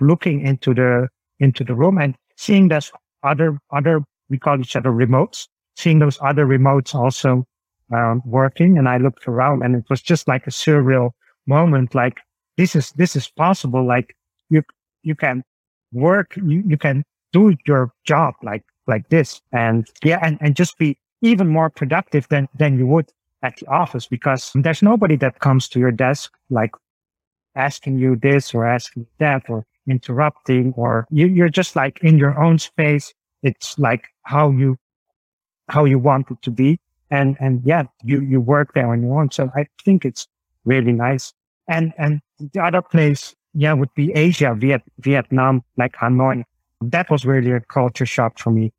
A: looking into the into the room and seeing those other other we call each other remotes, seeing those other remotes also um, working. And I looked around and it was just like a surreal moment. Like this is this is possible. Like you you can work, you, you can do your job like like this, and yeah, and, and just be even more productive than than you would at the office because there's nobody that comes to your desk like asking you this or asking that or interrupting or you, you're just like in your own space. It's like how you how you want it to be. And and yeah, you you work there when you want. So I think it's really nice. And and the other place, yeah, would be Asia, Viet, Vietnam, like Hanoi. That was really a culture shock for me.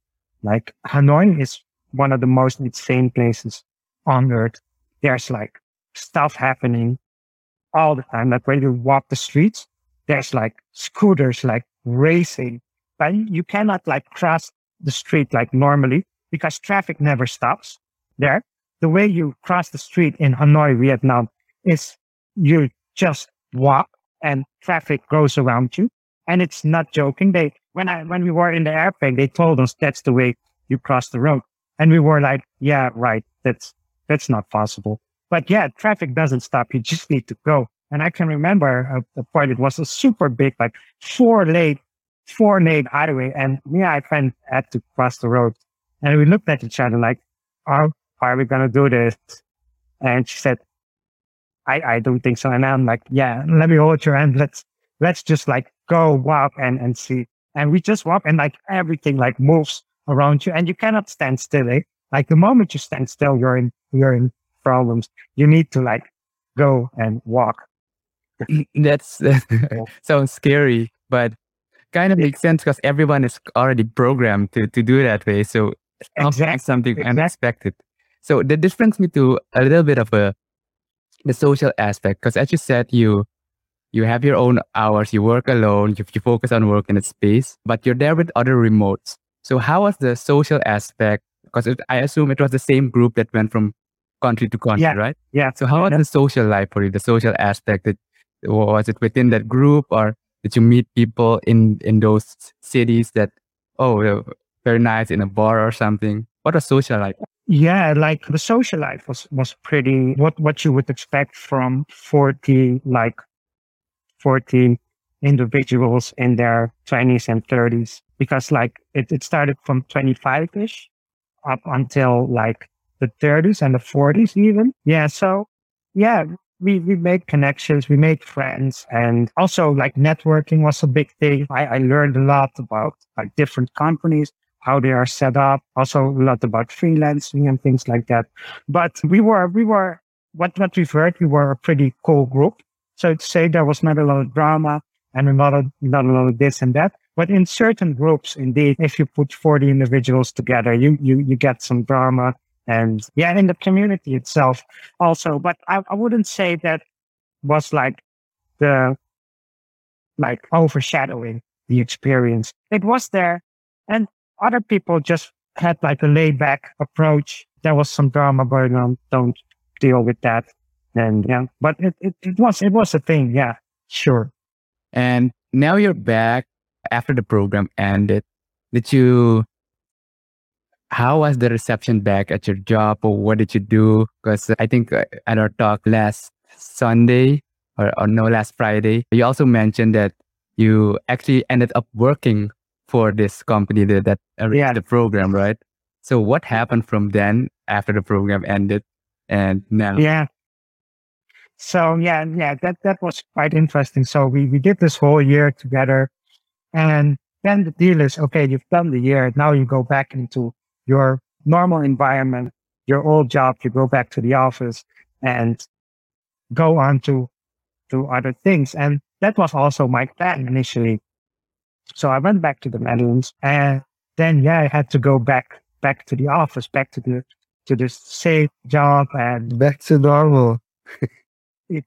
A: Like Hanoi is one of the most insane places on earth. There's like stuff happening all the time. Like when you walk the streets, there's like scooters like racing, but you cannot like cross the street like normally because traffic never stops there. The way you cross the street in Hanoi, Vietnam is you just walk and traffic goes around you. And it's not joking. They, when I, when we were in the airplane, they told us that's the way you cross the road. And we were like, yeah, right. That's, that's not possible. But yeah, traffic doesn't stop. You just need to go. And I can remember a, a point. It was a super big, like four lane, four lane highway. And me and my friend had to cross the road. And we looked at each other like, oh, are we going to do this? And she said, I, I don't think so. And I'm like, yeah, let me hold your hand. Let's, let's just like go walk and, and see. And we just walk and like everything like moves around you and you cannot stand still. Eh? Like the moment you stand still, you're in, you're in problems. You need to like go and walk. [LAUGHS]
B: That's [LAUGHS] sounds scary, but kind of makes sense because everyone is already programmed to, to do that way. So exactly. something unexpected. So that this brings me to a little bit of a the social aspect because as you said you you have your own hours you work alone you, you focus on work in a space but you're there with other remotes. So how was the social aspect? Because i assume it was the same group that went from country to country
A: yeah.
B: right?
A: yeah.
B: So how was yeah. the social life for you the social aspect that was it within that group or did you meet people in in those cities that oh very nice in a bar or something? What was social life
A: yeah, like the social life was, was pretty what, what you would expect from 40, like forty individuals in their 20s and 30s. Because like it, it started from 25 ish up until like the 30s and the 40s even. Yeah. So yeah, we, we made connections, we made friends and also like networking was a big thing. I, I learned a lot about like different companies how they are set up, also a lot about freelancing and things like that. But we were, we were, what, what we've heard, we were a pretty cool group. So to say there was not a lot of drama and a lot not a lot of this and that. But in certain groups, indeed, if you put 40 individuals together, you, you, you get some drama and yeah, in the community itself also. But I, I wouldn't say that was like the, like overshadowing the experience. It was there. And other people just had like a laid back approach. There was some drama going on. Don't deal with that. And yeah, but it, it, it was, it was a thing. Yeah, sure.
B: And now you're back after the program ended. Did you, how was the reception back at your job or what did you do? Because I think uh, at our talk last Sunday or, or no, last Friday, you also mentioned that you actually ended up working for this company that, that arranged yeah. the program, right? So what happened from then after the program ended and now?
A: Yeah. So yeah, yeah, that, that was quite interesting. So we, we did this whole year together and then the deal is, okay, you've done the year. Now you go back into your normal environment, your old job. You go back to the office and go on to, to other things. And that was also my plan initially. So I went back to the Netherlands and then, yeah, I had to go back, back to the office, back to the, to the safe job and
C: Back to normal.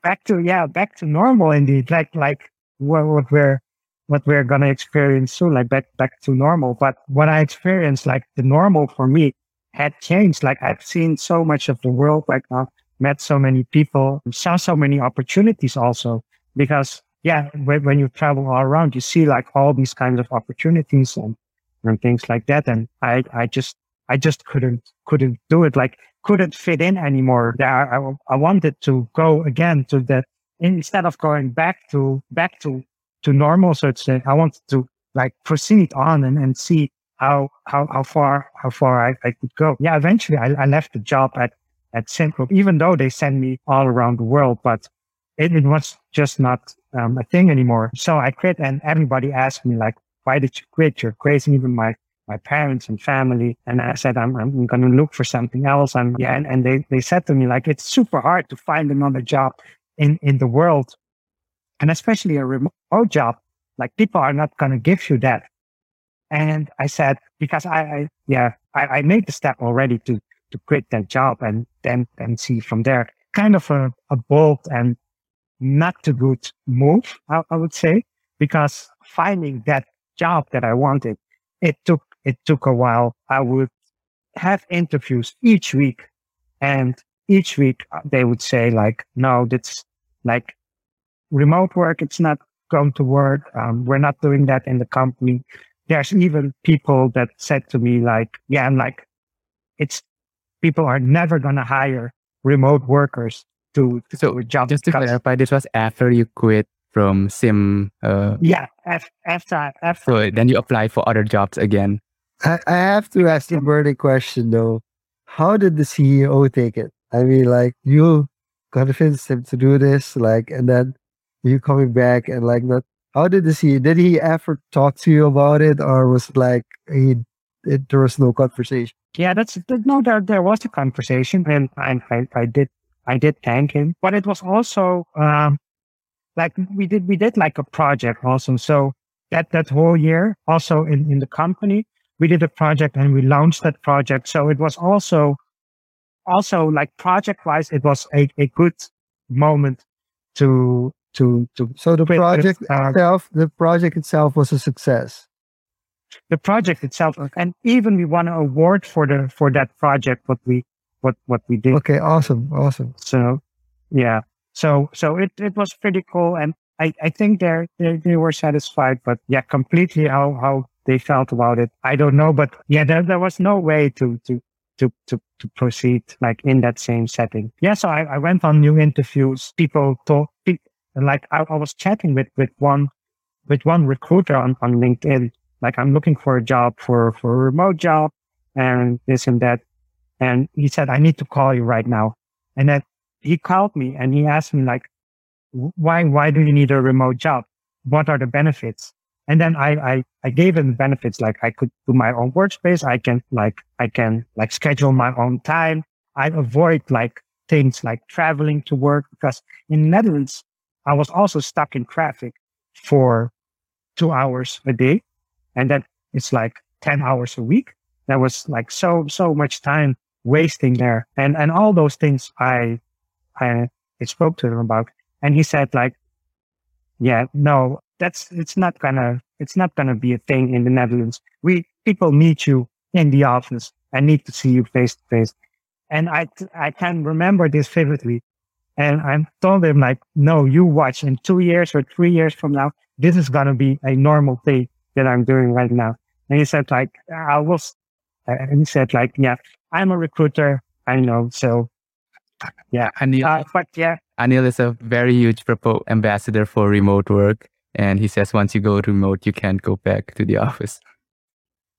A: back to, yeah, back to normal indeed. Like, like what, what we're, what we're going to experience soon, like back, back to normal. But what I experienced, like the normal for me had changed. Like I've seen so much of the world right now, met so many people, saw so many opportunities also because yeah, when, you travel all around, you see like all these kinds of opportunities and, and things like that. And I, I just, I just couldn't, couldn't do it. Like couldn't fit in anymore. I, I, wanted to go again to that instead of going back to, back to, to normal, so say, I wanted to like proceed on and, and see how, how, how far, how far I, I could go. Yeah. Eventually I, I left the job at, at Syncro, even though they sent me all around the world, but it, it was just not um, a thing anymore. So I quit and everybody asked me like, why did you quit? You're crazy. Even my, my parents and family. And I said, I'm, I'm going to look for something else. And yeah, and, and they, they said to me like, it's super hard to find another job in, in the world. And especially a remote job. Like people are not going to give you that. And I said, because I, I yeah, I, I made the step already to, to quit that job and then, and see from there kind of a, a bold and not too good move, I, I would say, because finding that job that I wanted, it took, it took a while. I would have interviews each week and each week uh, they would say like, no, that's like remote work. It's not going to work. Um, we're not doing that in the company. There's even people that said to me like, yeah, I'm like, it's people are never going to hire remote workers to, to
B: So
A: do a job.
B: just to
A: because-
B: clarify, this was after you quit from Sim. Uh,
A: yeah, af- after, after
B: so then you apply for other jobs again.
C: I, I have to ask the burning question though. How did the CEO take it? I mean, like you convinced him to do this, like, and then you coming back and like not. How did the CEO? Did he ever talk to you about it, or was it like he? It, there was no conversation.
A: Yeah, that's no. There, there was a conversation, and I, I, I did, I did thank him. But it was also, um, like we did, we did like a project also. So that that whole year, also in in the company, we did a project and we launched that project. So it was also, also like project wise, it was a, a good moment to to to
C: So the
A: quit with,
C: project
A: uh,
C: itself, the project itself was a success.
A: the project itself, and even we won an award for the for that project. What we what what we did.
C: Okay, awesome, awesome.
A: So yeah. So so it, it was pretty cool and I, I think they they were satisfied, but yeah, completely how how they felt about it. I don't know. But yeah, there there was no way to to to to, to proceed like in that same setting. Yeah, so I, I went on new interviews. People talk, like I, I was chatting with with one with one recruiter on, on LinkedIn. Like I'm looking for a job for for a remote job and this and that. And he said, I need to call you right now. And then he called me and he asked me like, why, why do you need a remote job? What are the benefits? And then I, I, I gave him the benefits. Like I could do my own workspace. I can like, I can like schedule my own time. I avoid like things like traveling to work because in Netherlands, I was also stuck in traffic for two hours a day. And then it's like 10 hours a week. That was like so, so much time wasting there. And, and all those things I, I, spoke to him about. And he said like, yeah, no, that's, it's not gonna, it's not gonna be a thing in the Netherlands. We, people need you in the office and need to see you face to face. And I, I can remember this vividly. And I told him like, no, you watch in two years or three years from now, this is to be a normal thing that I'm doing right now. And he said like, I will, s-" and he said like, yeah, I'm a recruiter. I know. So yeah,
B: Anil,
A: uh, but yeah,
B: Anil is a very huge propo- ambassador for remote work. And he says once you go remote, you can't go back to the [LAUGHS] office.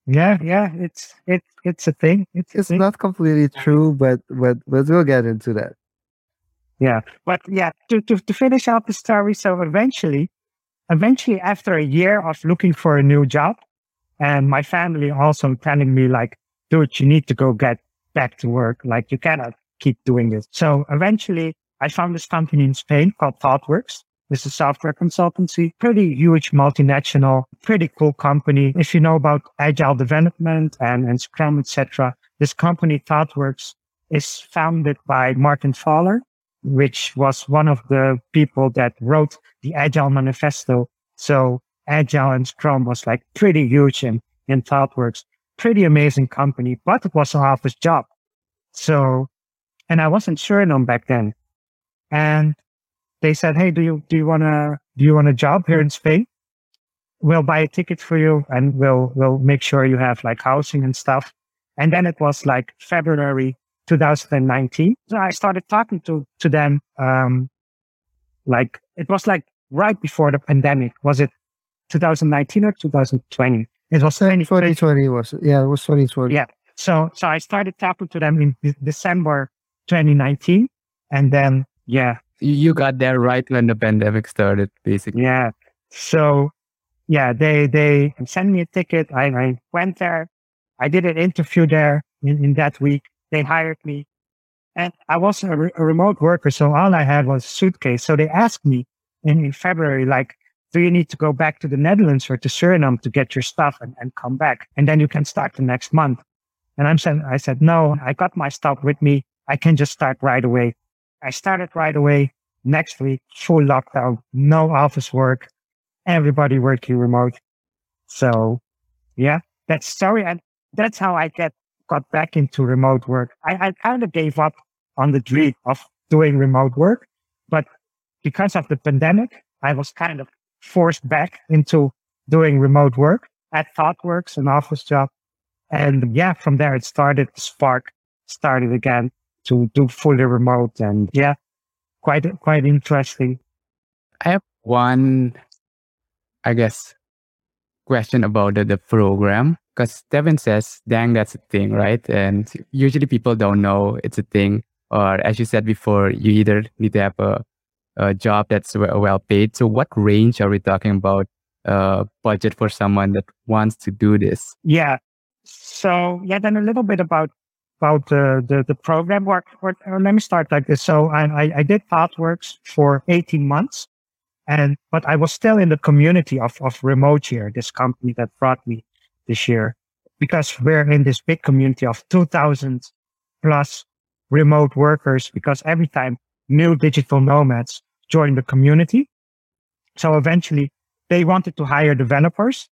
A: yeah, yeah, it's, it's, it's a thing. It's, a
C: It's
A: thing.
C: not completely true, but but but we'll get into that.
A: Yeah. But yeah, to, to, to finish out the story. So eventually, eventually after a year of looking for a new job and my family also telling me like, dude, you need to go get back to work. Like you cannot keep doing this. So eventually I found this company in Spain called ThoughtWorks. This is a software consultancy, pretty huge multinational, pretty cool company. If you know about agile development and, and Scrum, etc., this company ThoughtWorks is founded by Martin Fowler, which was one of the people that wrote the Agile Manifesto. So Agile and Scrum was like pretty huge in, in ThoughtWorks, pretty amazing company, but it was an office job. So, and I wasn't sure them back then. And they said, Hey, do you, do you want to, do you want a job here in Spain? We'll buy a ticket for you and we'll, we'll make sure you have like housing and stuff. And then it was like February 2019. So I started talking to, to them, um, like it was like right before the pandemic. Was it 2019 or 2020? It was
C: 2020. 2020 was, yeah, it was 2020.
A: Yeah. So, so I started talking to them in December 2019. And then, yeah,
B: you got there right when the pandemic started, basically.
A: Yeah. So yeah, they they sent me a ticket. I, I went there. I did an interview there in, in that week. They hired me. And I was a, re- a, remote worker, so all I had was a suitcase. So they asked me in, in February, like, do you need to go back to the Netherlands or to Suriname to get your stuff and, and come back? And then you can start the next month. And I'm saying, I said, no, I got my stuff with me. I can just start right away. I started right away. Next week, full lockdown, no office work, everybody working remote. So yeah, that's story. And that's how I get got back into remote work. I, I kind of gave up on the dream of doing remote work, but because of the pandemic, I was kind of forced back into doing remote work at ThoughtWorks, an office job. And yeah, from there it started, spark started again to do fully remote. And yeah, quite, quite interesting.
B: I have one, I guess, question about the, the program. Because Devin says, dang, that's a thing, right? And usually people don't know it's a thing. Or as you said before, you either need to have a, a job that's well paid. So what range are we talking about uh, budget for someone that wants to do this?
A: Yeah. So yeah, then a little bit about about the, the, the program work. Or, or, let me start like this. So I, I, did ThoughtWorks for 18 months and, but I was still in the community of, of Remote Year, this company that brought me this year because we're in this big community of 2000 plus remote workers because every time new digital nomads join the community. So eventually they wanted to hire developers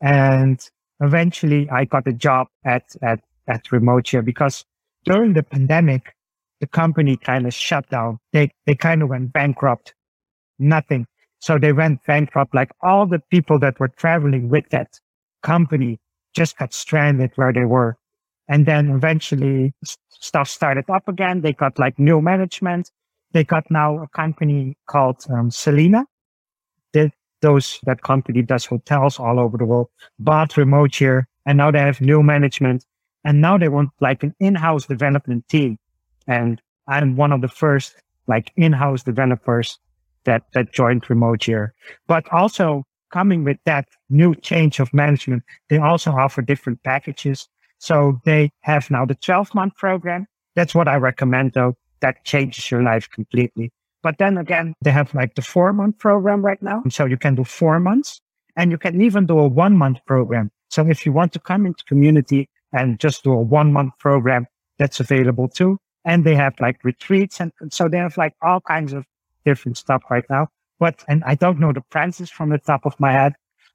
A: and eventually I got a job at, at at remote year because during the pandemic, the company kind of shut down. They, they kind of went bankrupt. Nothing. So they went bankrupt. Like all the people that were traveling with that company just got stranded where they were. And then eventually stuff started up again. They got like new management. They got now a company called um, Selina. They, those, that company does hotels all over the world, bought remote year. And now they have new management and now they want like an in-house development team. And I'm one of the first like in-house developers that, that joined remote year. But also coming with that new change of management, they also offer different packages. So they have now the 12 month program. That's what I recommend though. That changes your life completely. But then again, they have like the four month program right now. So you can do four months and you can even do a one month program. So if you want to come into community and just do a one month program that's available too. And they have like retreats. And, so they have like all kinds of different stuff right now. But, and I don't know the prices from the top of my head,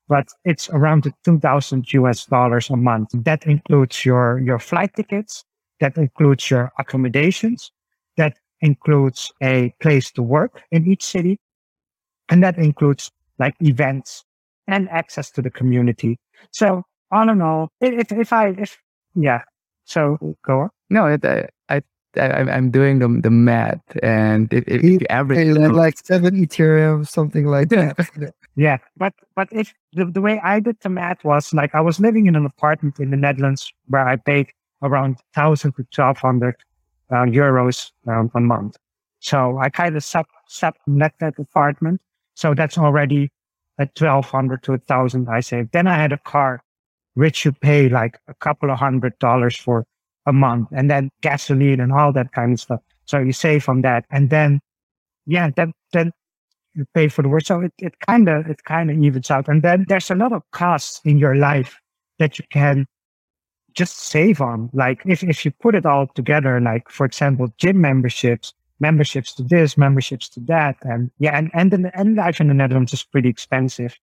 A: but it's around the 2000 US dollars a month. That includes your, your flight tickets. That includes your accommodations. That includes a place to work in each city. And that includes like events and access to the community. So all in all, if, if I, if, yeah. So go on.
B: No, it, I, I, I, am doing the, the math and if, if you average
C: like [LAUGHS] seven Ethereum, something like that.
A: yeah. But, but if the, the way I did the math was like, I was living in an apartment in the Netherlands where I paid around thousand to 1200 uh, euros um, a month. So I kind of sub, sublet that apartment. So that's already at 1200 to a 1000 I saved. Then I had a car which you pay like a couple of hundred dollars for a month and then gasoline and all that kind of stuff. So you save on that. And then yeah, then then you pay for the work. So it, it kind of it kind of evens out. And then there's a lot of costs in your life that you can just save on. Like if, if you put it all together, like for example, gym memberships, memberships to this, memberships to that. And yeah, and, and, the, and life in the Netherlands is pretty expensive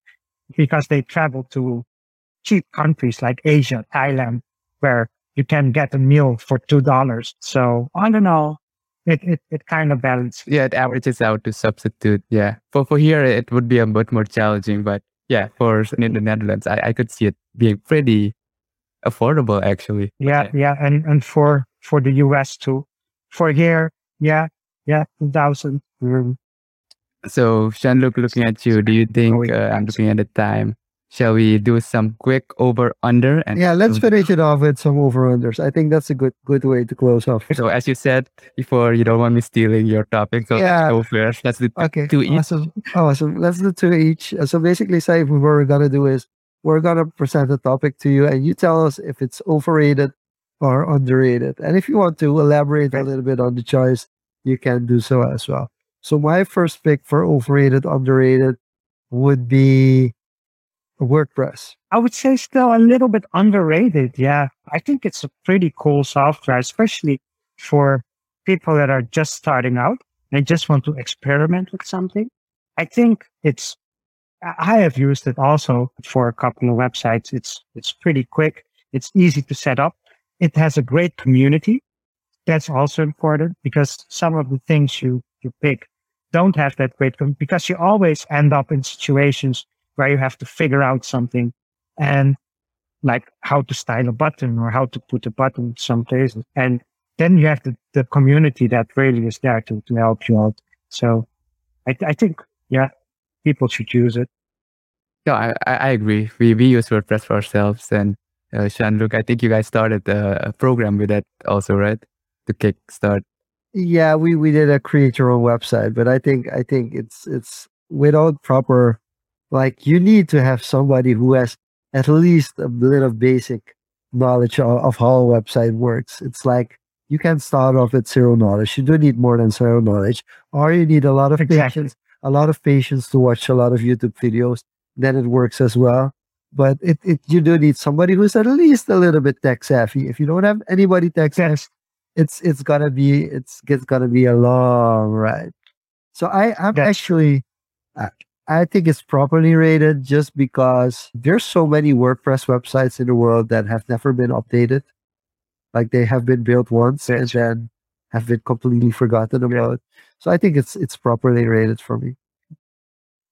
A: because they travel to cheap countries like Asia, Thailand, where you can get a meal for $2. So I don't know. It, it, it kind of balances.
B: Yeah, it averages out to substitute. Yeah. For, for here, it would be a bit more challenging, but yeah, for in the Netherlands, I, I could see it being pretty affordable actually.
A: Yeah, yeah, and and for for the US too. For here, yeah, yeah, two thousand.
B: So, Jean-Luc, looking at you, do you think uh, I'm looking at the time? Shall we do some quick over under?
C: And yeah, let's finish it off with some over unders. I think that's a good good way to close off.
B: So, as you said before, you don't want me stealing your topic. So, yeah. go first. Let's do
C: okay.
B: two each.
C: Awesome. Awesome. Let's do two each. So, basically, say what we're gonna do is we're going to present a topic to you and you tell us if it's overrated or underrated. And if you want to elaborate a little bit on the choice, you can do so as well. So my first pick for overrated, underrated would be WordPress.
A: I would say still a little bit underrated. Yeah. I think it's a pretty cool software, especially for people that are just starting out and just want to experiment with something. I think it's I have used it also for a couple of websites. It's it's pretty quick. It's easy to set up. It has a great community. That's also important because some of the things you you pick don't have that great because you always end up in situations where you have to figure out something and like how to style a button or how to put a button some places. And then you have the, the community that really is there to, to help you out. So I, I think, yeah, people should use it.
B: No, I, I agree. We, we use WordPress for ourselves. And uh, Jean-Luc, I think you guys started a, a program with that also, right? To kickstart.
C: Yeah, we, we did a create your own website, but I think I think it's it's without proper like you need to have somebody who has at least a little basic knowledge of, of how a website works. It's like you can start off with zero knowledge. You do need more than zero knowledge, or you need a lot of exactly. patience a lot of patience to watch a lot of YouTube videos. Then it works as well. But it, it you do need somebody who's at least a little bit tech savvy. If you don't have anybody tech savvy, it's it's gonna be it's it's gonna be a long ride. So I I'm yes. actually I, I think it's properly rated just because there's so many WordPress websites in the world that have never been updated. Like they have been built once yes. and then have been completely forgotten about. So I think it's it's properly rated for me.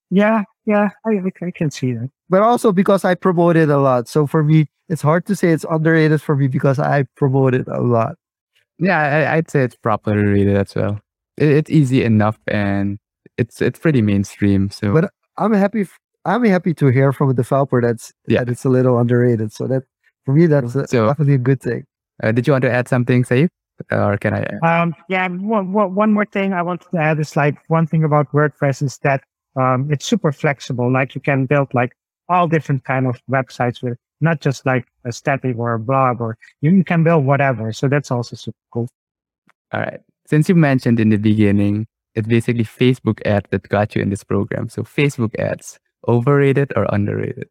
A: Yeah, yeah, I, I can see that.
C: But also because I promote it a lot. So for me, it's hard to say it's underrated for me because I promote it a lot.
B: Yeah, I, would say it's properly rated as well. It, it's easy enough and it's it's pretty mainstream. So,
C: but I'm happy. I'm happy to hear from a developer that's yeah. that it's a little underrated. So that for me, that's a, so, definitely a good thing.
B: Uh, did you want to add something, Saif? Or can I?
A: Um, yeah, one, one more thing I wanted to add is like one thing about WordPress is that um, it's super flexible. Like you can build like all different kind of websites with not just like a static or a blog, or you, can build whatever. So that's also super cool.
B: All right. Since you mentioned in the beginning, it's basically Facebook ads that got you in this program. So Facebook ads, overrated or underrated?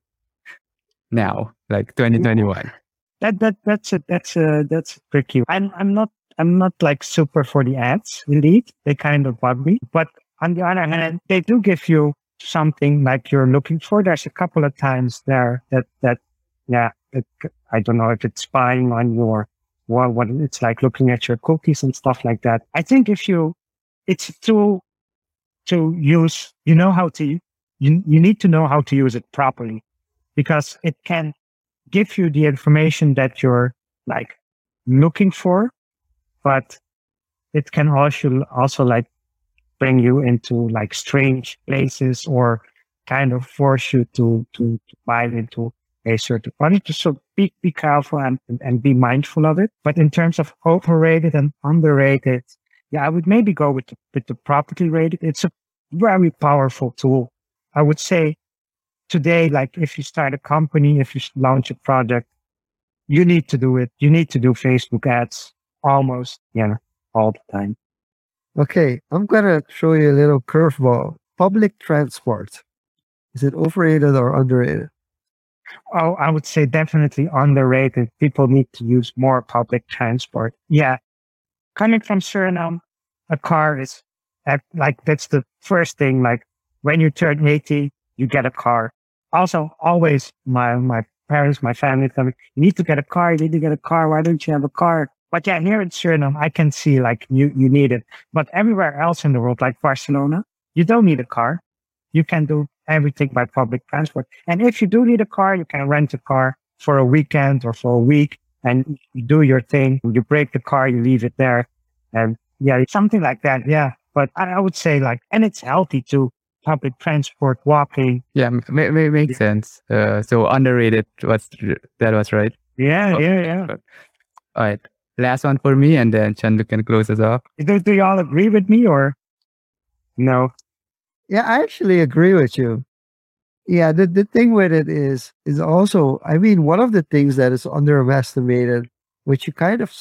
B: Now, like 2021
A: that that that's a that's a that's tricky. I'm I'm not I'm not like super for the ads. Indeed, they kind of bug me. But on the other hand, they do give you something like you're looking for. There's a couple of times there that that yeah, it, I don't know if it's spying on you or what what it's like looking at your cookies and stuff like that. I think if you it's to to use you know how to you you need to know how to use it properly because it can give you the information that you're like looking for, but it can also also like bring you into like strange places or kind of force you to to, to buy into a certain product. So be be careful and, and be mindful of it. But in terms of overrated and underrated, yeah, I would maybe go with the, with the properly rated. It's a very powerful tool. I would say today, like if you start a company, if you launch a project, you need to do it. You need to do Facebook ads almost, you know, all the time.
C: Okay, I'm gonna show you a little curveball. Public transport. Is it overrated or underrated?
A: Oh, I would say definitely underrated. People need to use more public transport. Yeah. Coming from Suriname, a car is like, that's the first thing. Like when you turn 80, you get a car. Also, always my, my parents, my family tell me, you need to get a car. You need to get a car. Why don't you have a car? But yeah, here in Suriname, I can see like you, you need it. But everywhere else in the world, like Barcelona, you don't need a car. You can do everything by public transport. And if you do need a car, you can rent a car for a weekend or for a week and you do your thing. You break the car, you leave it there. And yeah, something like that. Yeah. But I, would say like, and it's healthy too. Public transport, walking.
B: Yeah, may, may, makes sense. Uh, so underrated was that was right.
A: Yeah, oh, yeah, yeah.
B: All right. Last one for me, and then Chandu can close us off.
A: Do, do y'all agree with me or no?
C: Yeah, I actually agree with you. Yeah, the, the thing with it is is also, I mean, one of the things that is underestimated, which you kind of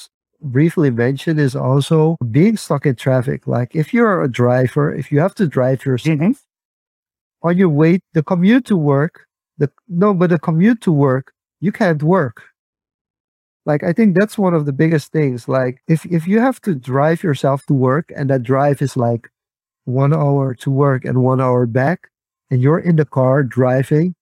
C: briefly mentioned, is also being stuck in traffic. Like if you're a driver, if you have to drive yourself mm-hmm. on your way, the commute to work, the no, but the commute to work, you can't work. Like I think that's one of the biggest things. Like if if you have to drive yourself to work and that drive is like one hour to work and one hour back, and you're in the car driving,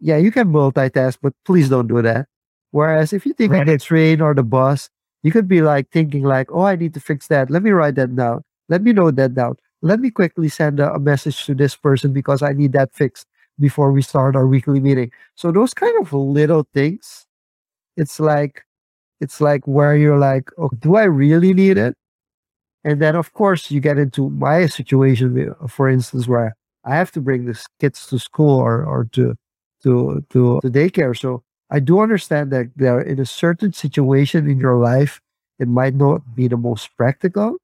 C: yeah, you can multitask, but please don't do that. Whereas if you take right. the train or the bus, you could be like thinking like, oh, I need to fix that. Let me write that down. Let me note that down. Let me quickly send a, a message to this person because I need that fixed before we start our weekly meeting. So those kind of little things, it's like, it's like where you're like, oh, do I really need it? And then, of course, you get into my situation, for instance, where I have to bring the kids to school or, or to, to, to, to daycare. So I do understand that there in a certain situation in your life, it might not be the most practical.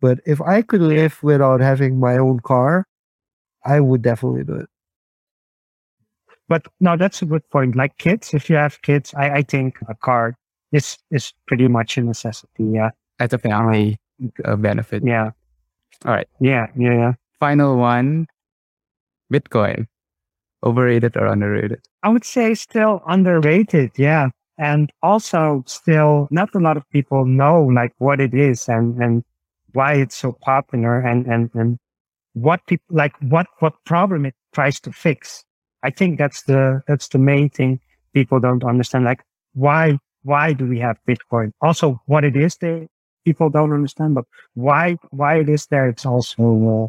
C: But if I could live without having my own car, I would definitely do it.
A: But no, that's a good point. Like kids, if you have kids, I, I think a car is is pretty much a necessity. Yeah.
B: As a family, benefit.
A: Yeah.
B: All right.
A: Yeah. Yeah. Yeah.
B: Final one Bitcoin. Overrated or underrated?
A: I would say still underrated. Yeah. And also still not a lot of people know like what it is and, and why it's so popular and, and, and what people like what, what problem it tries to fix. I think that's the, that's the main thing people don't understand. Like why, why do we have Bitcoin? Also what it is they, people don't understand, but why why it is there, it's also uh,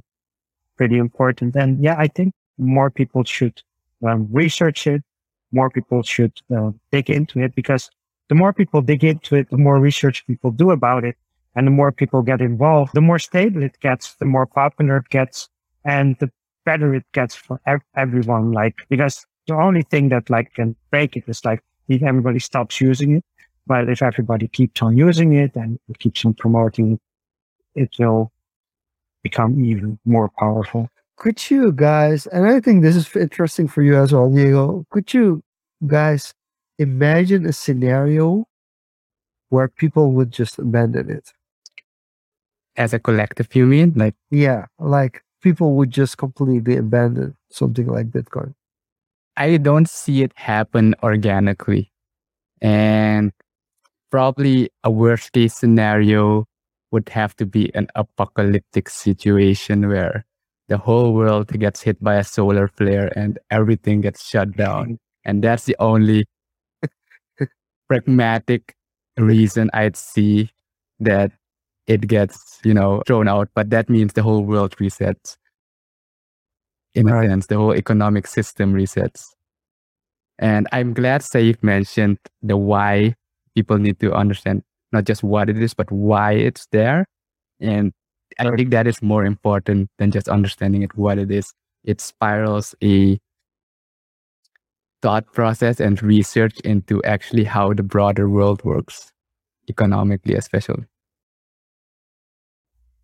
A: pretty important. And yeah, I think more people should um, research it. More people should uh, dig into it because the more people dig into it, the more research people do about it, and the more people get involved, the more stable it gets, the more popular it gets, and the better it gets for ev- everyone. Like because the only thing that like can break it is like if everybody stops using it. But if everybody keeps on using it and keeps on promoting it, it will become even more powerful.
C: Could you guys, and I think this is interesting for you as well, Diego, could you guys imagine a scenario where people would just abandon it?
B: As a collective, you mean? Like,
C: yeah, like people would just completely abandon something like Bitcoin.
B: I don't see it happen organically. And probably a worst case scenario would have to be an apocalyptic situation where the whole world gets hit by a solar flare and everything gets shut down. And that's the only [LAUGHS] pragmatic reason I'd see that it gets, you know, thrown out. But that means the whole world resets. In right. a sense, the whole economic system resets. And I'm glad Saif mentioned the why people need to understand not just what it is, but why it's there. And I think that is more important than just understanding it, what it is. It spirals a thought process and research into actually how the broader world works, economically, especially.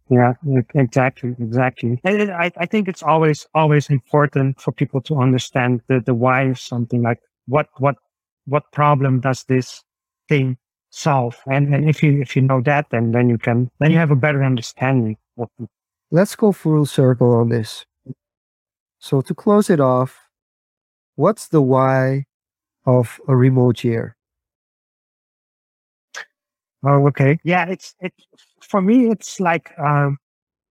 A: Yeah, exactly, exactly. And I, I think it's always, always important for people to understand the, the why of something like what, what, what problem does this thing solve. And, and if you if you know that, then then you can then you have a better understanding
C: let's go full circle on this. So to close it off, what's the why of a remote year?
A: Oh, okay. Yeah, it's it for me. It's like um,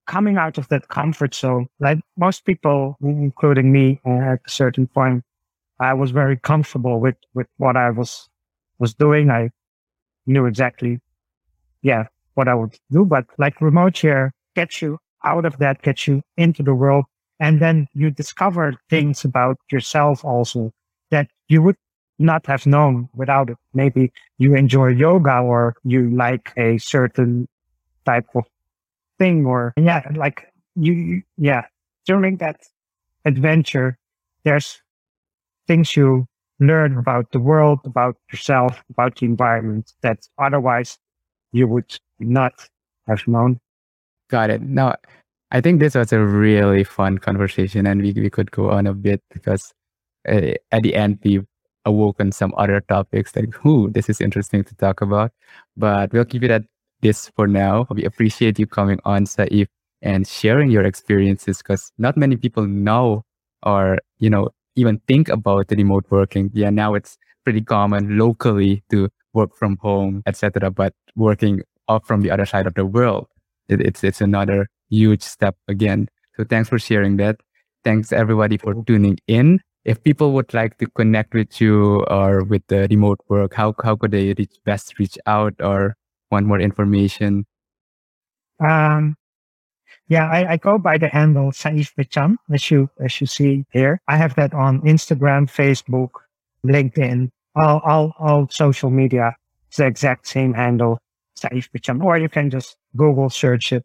A: coming out of that comfort zone. Like most people, including me, uh, at a certain point, I was very comfortable with with what I was was doing. I knew exactly, yeah, what I would do. But like remote year gets you out of that, gets you into the world, and then you discover things about yourself also that you would not have known without it. Maybe you enjoy yoga or you like a certain type of thing or yeah, like you, yeah, during that adventure, there's things you learn about the world, about yourself, about the environment that otherwise you would not have known.
B: Got it. Now, I think this was a really fun conversation and we, we could go on a bit because uh, at the end, we awoken some other topics like, who this is interesting to talk about. But we'll keep it at this for now. We appreciate you coming on, Saif, and sharing your experiences because not many people know or, you know, even think about the remote working. Yeah, now it's pretty common locally to work from home, etc. But working off from the other side of the world, it, it's it's another huge step again. So thanks for sharing that. Thanks everybody for tuning in. If people would like to connect with you or with the remote work, how how could they reach, best reach out or want more information?
A: Um, yeah, I, I go by the handle Saif Bechan, as you as you see here. I have that on Instagram, Facebook, LinkedIn, all all all social media. It's the exact same handle, Saif Bechan. Or you can just Google search it,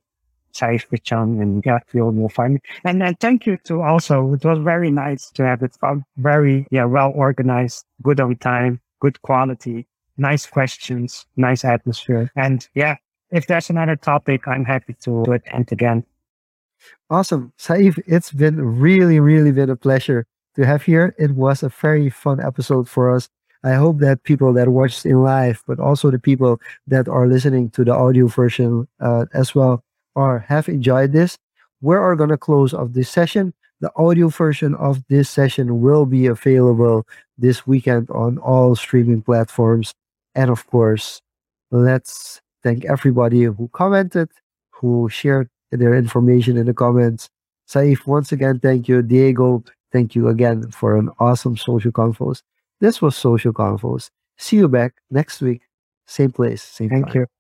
A: Saif Bechan, and yeah, you'll, you'll find me. And then thank you to also, it was very nice to have it. Very yeah, well organized, good on time, good quality, nice questions, nice atmosphere, and yeah, if there's another topic, I'm happy to, attend again.
C: Awesome. Saif, it's been really, really been a pleasure to have here. It was a very fun episode for us. I hope that people that watched in live, but also the people that are listening to the audio version uh, as well, are have enjoyed this. We are going to close off this session. The audio version of this session will be available this weekend on all streaming platforms. And of course, let's thank everybody who commented, who shared their information in the comments. Saif, once again, thank you. Diego, thank you again for an awesome social confoes. This was Social Confoes. See you back next week. Same place, same
A: Thank
C: time.
A: Thank you.